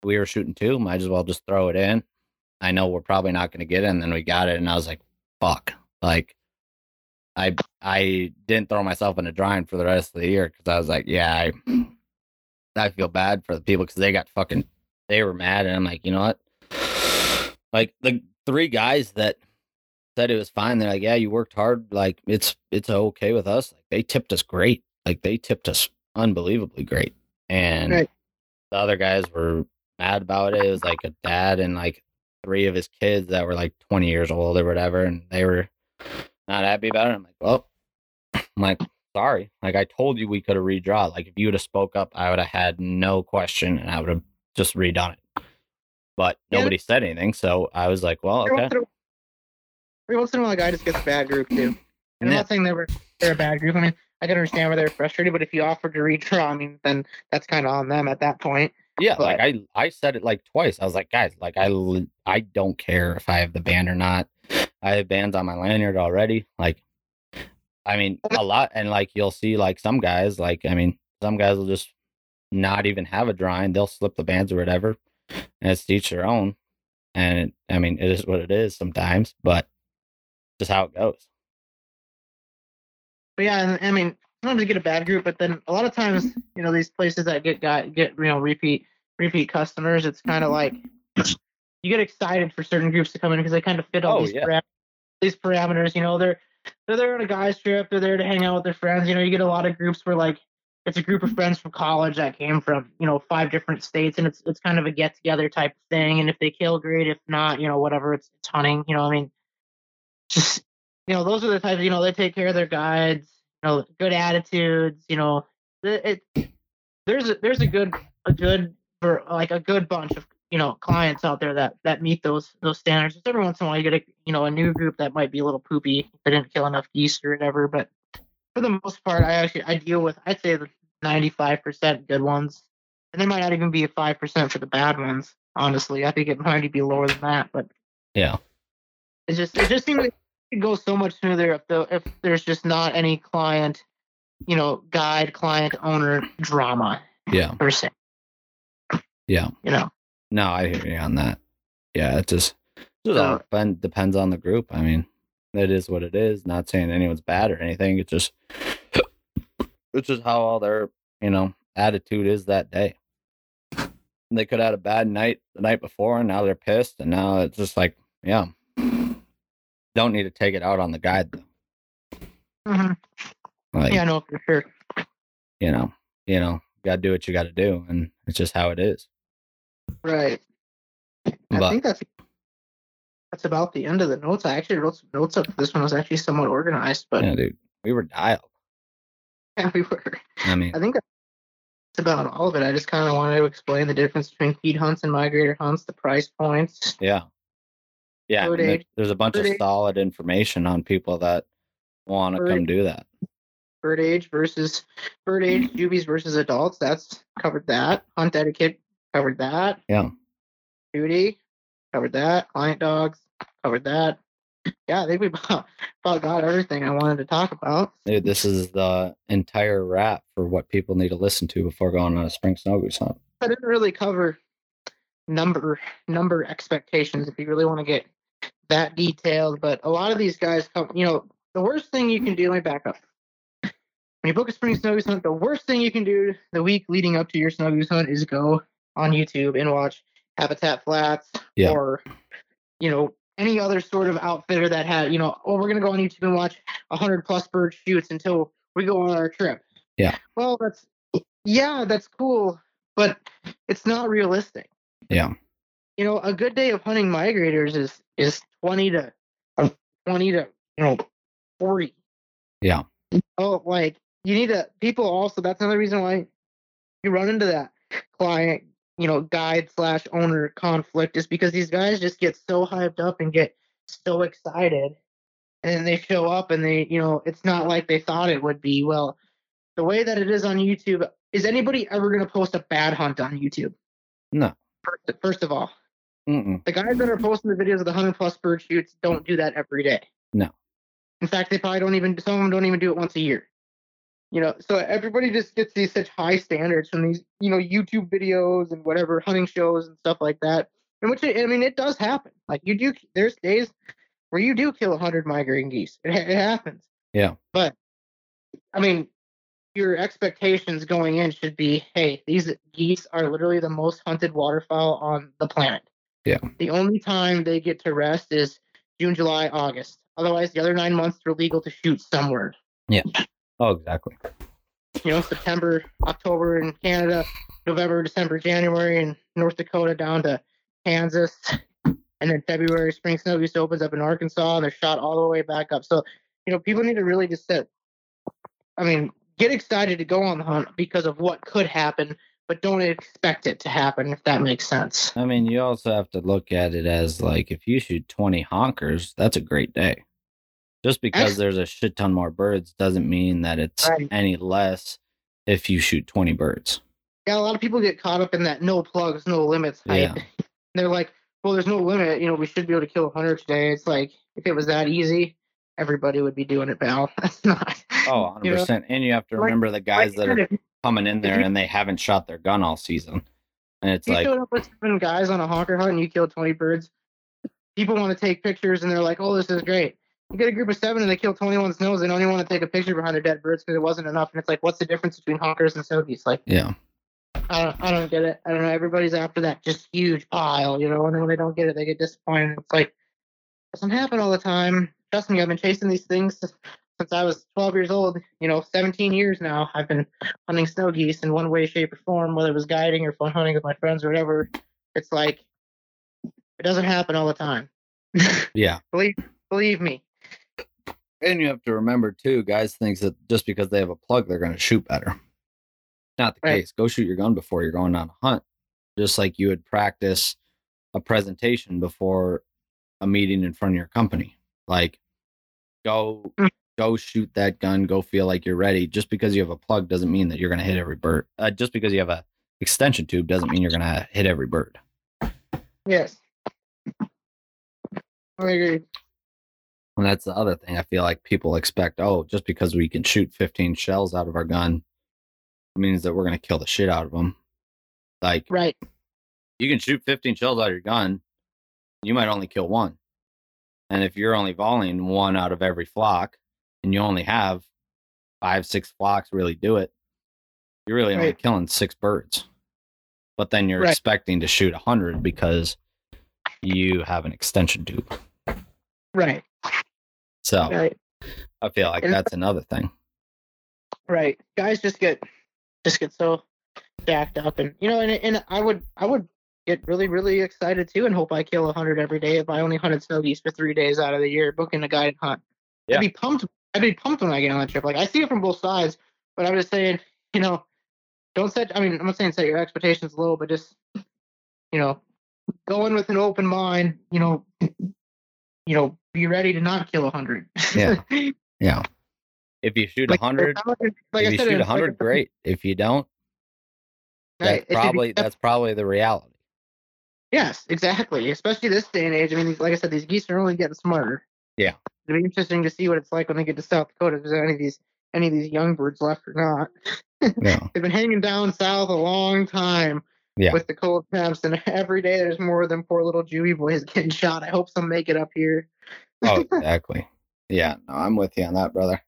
we were shooting two, might as well just throw it in. I know we're probably not going to get it, and then we got it, and I was like, fuck, like. I I didn't throw myself in a drawing for the rest of the year because I was like, yeah, I I feel bad for the people because they got fucking they were mad, and I'm like, you know what? Like the three guys that said it was fine, they're like, yeah, you worked hard. Like it's it's okay with us. Like they tipped us great. Like they tipped us unbelievably great. And Right. the other guys were mad about it. It was like a dad and like three of his kids that were like 20 years old or whatever, and they were not happy about it. I'm like, well, I'm like, sorry. Like I told you we could have redraw. Like if you would have spoke up, I would have had no question and I would have just redone it. But Yeah. nobody said anything, so I was like, well, okay. Once in a- Every once in a while, a guy just gets a bad group too. And I'm not saying they were they're a bad group. I mean, I can understand where they're frustrated, but if you offered to redraw, I mean, then that's kind of on them at that point. Yeah, like I I said it like twice. I was like, guys, like I I don't care if I have the band or not. I have bands on my lanyard already. Like, I mean, a lot, and like you'll see, like some guys, like I mean, some guys will just not even have a drawing. They'll slip the bands or whatever, and it's each their own. And it, I mean, it is what it is sometimes, but just how it goes. But yeah, I mean, sometimes you get a bad group, but then a lot of times, you know, these places that get got get you know repeat repeat customers, it's kind of like you get excited for certain groups to come in because they kind of fit all Oh, these yeah. param- these parameters. You know, they're they're there on a guys trip, they're there to hang out with their friends. You know, you get a lot of groups where like it's a group of friends from college that came from you know five different states, and it's it's kind of a get together type of thing. And if they kill, great. If not, you know, whatever. It's it's hunting. You know, I mean, just you know, those are the types. You know, they take care of their guides. You know, good attitudes. You know, it, it there's a there's a good a good for like a good bunch of you know clients out there that that meet those those standards. Just every once in a while, you get a you know a new group that might be a little poopy. They didn't kill enough geese or whatever, but for the most part, I actually I deal with I'd say the 95% good ones, and there might not even be a five percent for the bad ones. Honestly, I think it might be lower than that, but Yeah. It just it just seems like it goes so much smoother if the if there's just not any client, you know, guide client owner drama. Yeah. per se. Yeah. You know. No, I hear you on that. Yeah, it just, just So- depend, depends on the group. I mean, it is what it is. Not saying anyone's bad or anything. It's just, it's just how all their, you know, attitude is that day. They could have had a bad night the night before, and now they're pissed, and now it's just like, yeah, don't need to take it out on the guide though. Mhm. Like, Yeah, no, for sure. you know, you know, got to do what you got to do, and it's just how it is. Right. I think that's that's about the end of the notes. I actually wrote some notes up. This one was actually somewhat organized, but Yeah, dude, we were dialed. yeah, we were. I mean, I think that's about all of it. I just kind of wanted to explain the difference between feed hunts and migrator hunts, the price points. Yeah. Yeah. There- there's a bunch bird of age- solid information on people that want to come do that. bird age versus bird age juvies versus adults. That's covered that. Hunt etiquette covered that. Yeah. Duty covered that. Client dogs covered that. Yeah, I think we about, about got everything I wanted to talk about. Dude, this is the entire wrap for what people need to listen to before going on a spring snow goose hunt. I didn't really cover number number expectations if you really want to get that detailed. But a lot of these guys come, you know, the worst thing you can do. Let me back up. When you book a spring snow goose hunt, the worst thing you can do the week leading up to your snow goose hunt is go on YouTube and watch Habitat Flats Yeah. or you know any other sort of outfitter that had you know oh we're gonna go on YouTube and watch hundred plus bird shoots until we go on our trip. Yeah. Well, that's yeah, that's cool, but it's not realistic. Yeah. You know, a good day of hunting migrators is is twenty to uh, twenty to you know forty. Yeah. Oh, like you need to people also. That's another reason why you run into that client, you know, guide slash owner conflict is because these guys just get so hyped up and get so excited, and then they show up and they, you know, it's not like they thought it would be. Well, the way that it is on YouTube, is anybody ever going to post a bad hunt on YouTube? No. First, first of all, Mm-mm. the guys that are posting the videos of the hundred plus bird shoots don't do that every day. No. In fact, they probably don't even. Some of them don't even do it once a year. You know, so everybody just gets these such high standards from these, you know, YouTube videos and whatever hunting shows and stuff like that. And which I mean, it does happen. Like you do, there's days where you do kill hundred migrating geese. It, it happens. Yeah. But I mean, your expectations going in should be, hey, these geese are literally the most hunted waterfowl on the planet. Yeah. The only time they get to rest is June, July, August. Otherwise, the other nine months they're legal to shoot somewhere. Yeah. Oh, exactly. You know, September, October in Canada, November, December, January in North Dakota down to Kansas. And then February, spring snow goose opens up in Arkansas and they're shot all the way back up. So, you know, people need to really just set, I mean, get excited to go on the hunt because of what could happen, but don't expect it to happen, if that makes sense. I mean, you also have to look at it as like if you shoot 20 honkers, that's a great day. Just because there's a shit ton more birds doesn't mean that it's Right. any less if you shoot 20 birds. Yeah, a lot of people get caught up in that no plugs, no limits hype. Yeah. They're like, well, there's no limit. You know, we should be able to kill 100 today. It's like, if it was that easy, everybody would be doing it, pal. That's not. Oh, 100%. You know? And you have to Like- remember the guys Like, that are coming in there you- and they haven't shot their gun all season. And it's like. showed up with seven guys on a honker hunt and you killed 20 birds. People want to take pictures and they're like, oh, this is great. You get a group of seven and they kill 21 snows. They don't even want to take a picture behind their dead birds because it wasn't enough. And it's like, what's the difference between honkers and geese? Like, yeah. I don't, I don't get it. I don't know. Everybody's after that just huge pile, you know, and then when they don't get it, they get disappointed. It's like, doesn't happen all the time. Trust me, I've been chasing these things since I was 12 years old. You know, 17 years now. I've been hunting snow geese in one way, shape, or form, whether it was guiding or fun hunting with my friends or whatever. It's like, it doesn't happen all the time. Yeah. believe, believe me. And you have to remember too, guys thinks that just because they have a plug, they're going to shoot better. Not the Right. case. Go shoot your gun before you're going on a hunt, just like you would practice a presentation before a meeting in front of your company. Like, go Mm. Go shoot that gun. Go feel like you're ready. Just because you have a plug doesn't mean that you're going to hit every bird. Uh, just because you have a extension tube doesn't mean you're going to hit every bird. Yes. I agree. And that's the other thing. I feel like people expect, oh, just because we can shoot 15 shells out of our gun, means that we're gonna kill the shit out of them. Like Right. you can shoot 15 shells out of your gun, you might only kill one. And if you're only volleying one out of every flock, and you only have five, six flocks really do it, you're really only killing six birds. But then you're Right. expecting to shoot a hundred because you have an extension tube. Right. So Right. I feel like And- that's another thing. Right. Guys just get just get so jacked up and you know and and I would I would get really really excited too and hope I kill a hundred every day if I only hunted snow geese for three days out of the year booking a guided hunt. Yeah. I'd be pumped. I'd be pumped when I get on that trip. Like I see it from both sides, but I'm just saying, you know, don't set. I mean, I'm not saying set your expectations low, but just you know, go in with an open mind. You know, you know, be ready to not kill a hundred. Yeah. Yeah. If you shoot a like, hundred, like I if you said, shoot a it's like- hundred, great. If you don't, that's it probably kept- that's probably the reality. Yes, exactly. Especially this day and age. I mean, like I said, these geese are only getting smarter. Yeah. It'll be interesting to see what it's like when they get to South Dakota. If there's any of these any of these young birds left or not. Yeah. They've been hanging down south a long time Yeah. with the cold temps, and every day there's more of them poor little juvie boys getting shot. I hope some make it up here. Oh, exactly. Yeah, no, I'm with you on that, brother.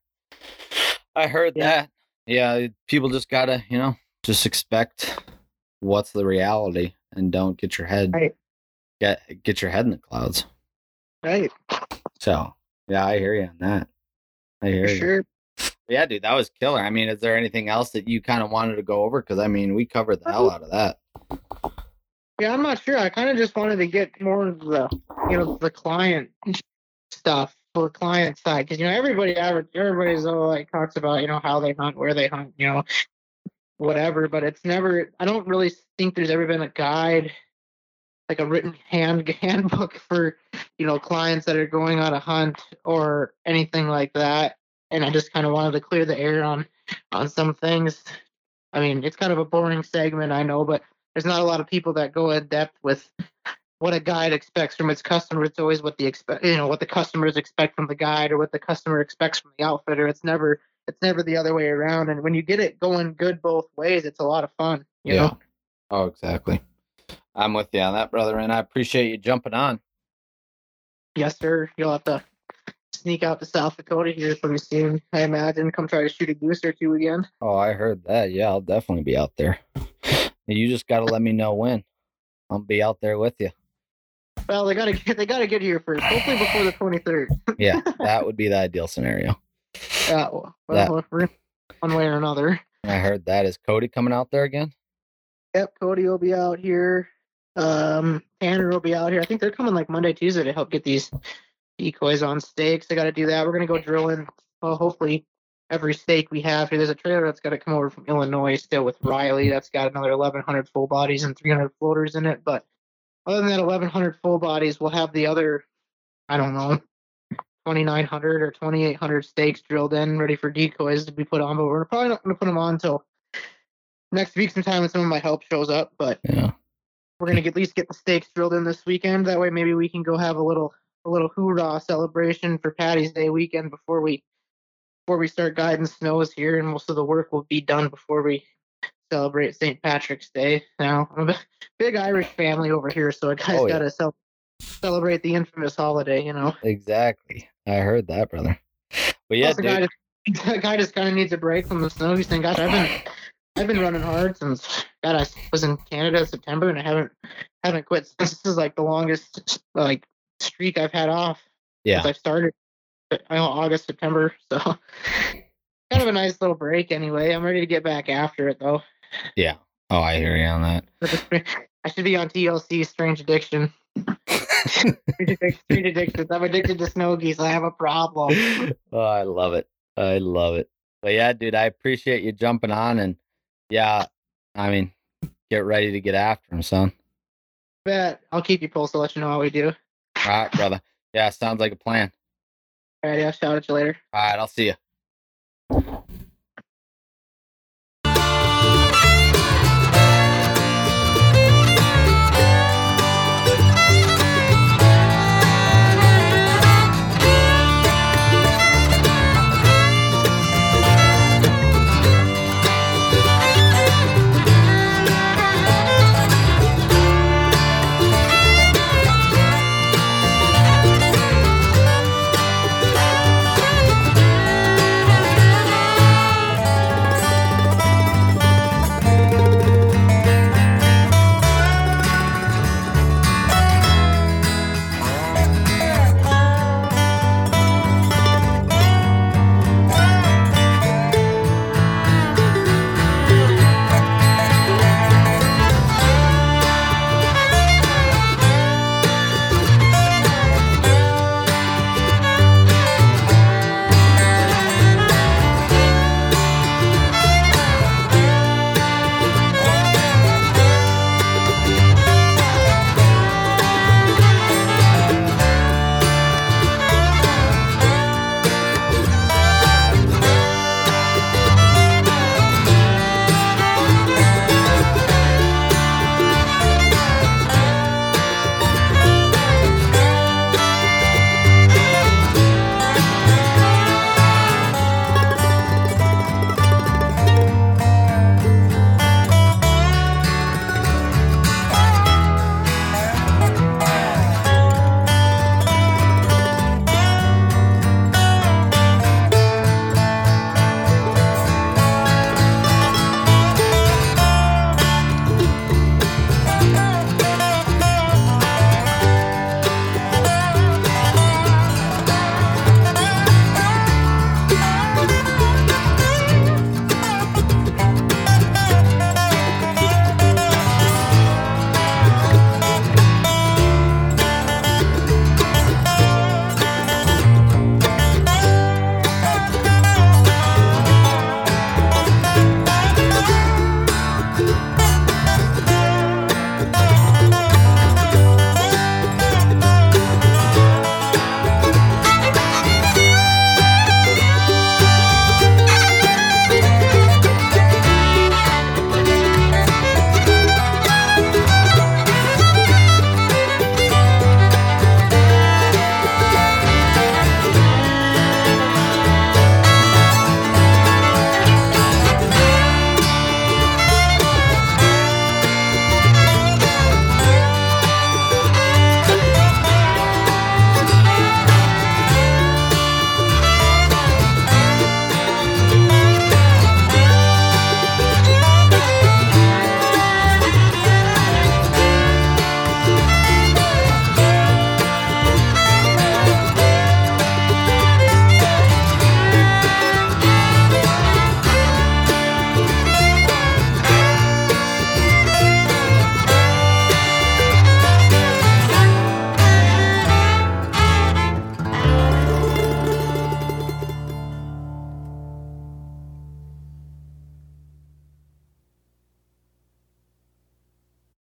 I heard Yeah. that. Yeah, people just gotta, you know, just expect what's the reality and don't get your head Right. get get your head in the clouds. Right. So yeah, I hear you on that. I hear For you. sure. Yeah, dude, that was killer. I mean, is there anything else that you kind of wanted to go over? Because I mean, we covered the uh, hell out of that. Yeah, I'm not sure. I kind of just wanted to get more of the, you know, the client stuff for client side because you know everybody, average, everybody's all like talks about you know how they hunt, where they hunt, you know, whatever. But it's never. I don't really think there's ever been a guide, like a written hand handbook for you know clients that are going on a hunt or anything like that. And I just kind of wanted to clear the air on on some things. I mean, it's kind of a boring segment, I know, but there's not a lot of people that go in depth with what a guide expects from its customer. It's always what the expect, you know, what the customers expect from the guide or what the customer expects from the outfitter. It's never, it's never the other way around. And when you get it going good both ways, it's a lot of fun. You Yeah. know, Oh, exactly. I'm with you on that, brother, and I appreciate you jumping on. yes, sir. You'll have to sneak out to South Dakota here pretty soon, I imagine. Come try to shoot a goose or two again. Oh, I heard that. Yeah, I'll definitely be out there. You just got to let me know when. I'll be out there with you. Well, they gotta get, they gotta get here first. Hopefully before the 23rd. Yeah, that would be the ideal scenario. Yeah. Well, That- one way or another. I heard that. Is Cody coming out there again? Yep, Cody will be out here. Um, Tanner will be out here. I think they're coming like Monday, Tuesday to help get these decoys on stakes. They got to do that. We're gonna go drilling. Well, hopefully every stake we have here. There's a trailer that's got to come over from Illinois still with Riley. That's got another 1,100 full bodies and 300 floaters in it. But other than that 1,100 full bodies, we'll have the other, I don't know, 2,900 or 2,800 stakes drilled in, ready for decoys to be put on. But we're probably not going to put them on until next week sometime when some of my help shows up. But Yeah. We're gonna at least get the stakes drilled in this weekend. That way, maybe we can go have a little a little hoorah celebration for Patty's Day weekend before we before we start guiding snows here, and most of the work will be done before we celebrate St. Patrick's Day. Now, I'm a big Irish family over here, so I guys Oh, yeah. gotta cel- celebrate the infamous holiday. You know, Exactly. I heard that, brother. But yeah, Plus, guy dude. just, the guy just kind of needs a break from the snow. He's saying, "Gosh, I've been I've been running hard since God I was in Canada in September, and I haven't haven't quit since. This is like the longest like streak I've had off Yeah. since I started. I know August September, so kind of a nice little break. Anyway, I'm ready to get back after it though. Yeah. Oh, I hear you on that. I should be on TLC Strange Addiction. Strange Strange Addictions. I'm addicted to snow geese. I have a problem. oh, I love it. I love it. But yeah, dude, I appreciate you jumping on and yeah, I mean, get ready to get after him, son. Bet I'll keep you posted. Let you know how we do. All right, brother. Yeah, sounds like a plan. All right, I'll shout at you later. All right, I'll see you.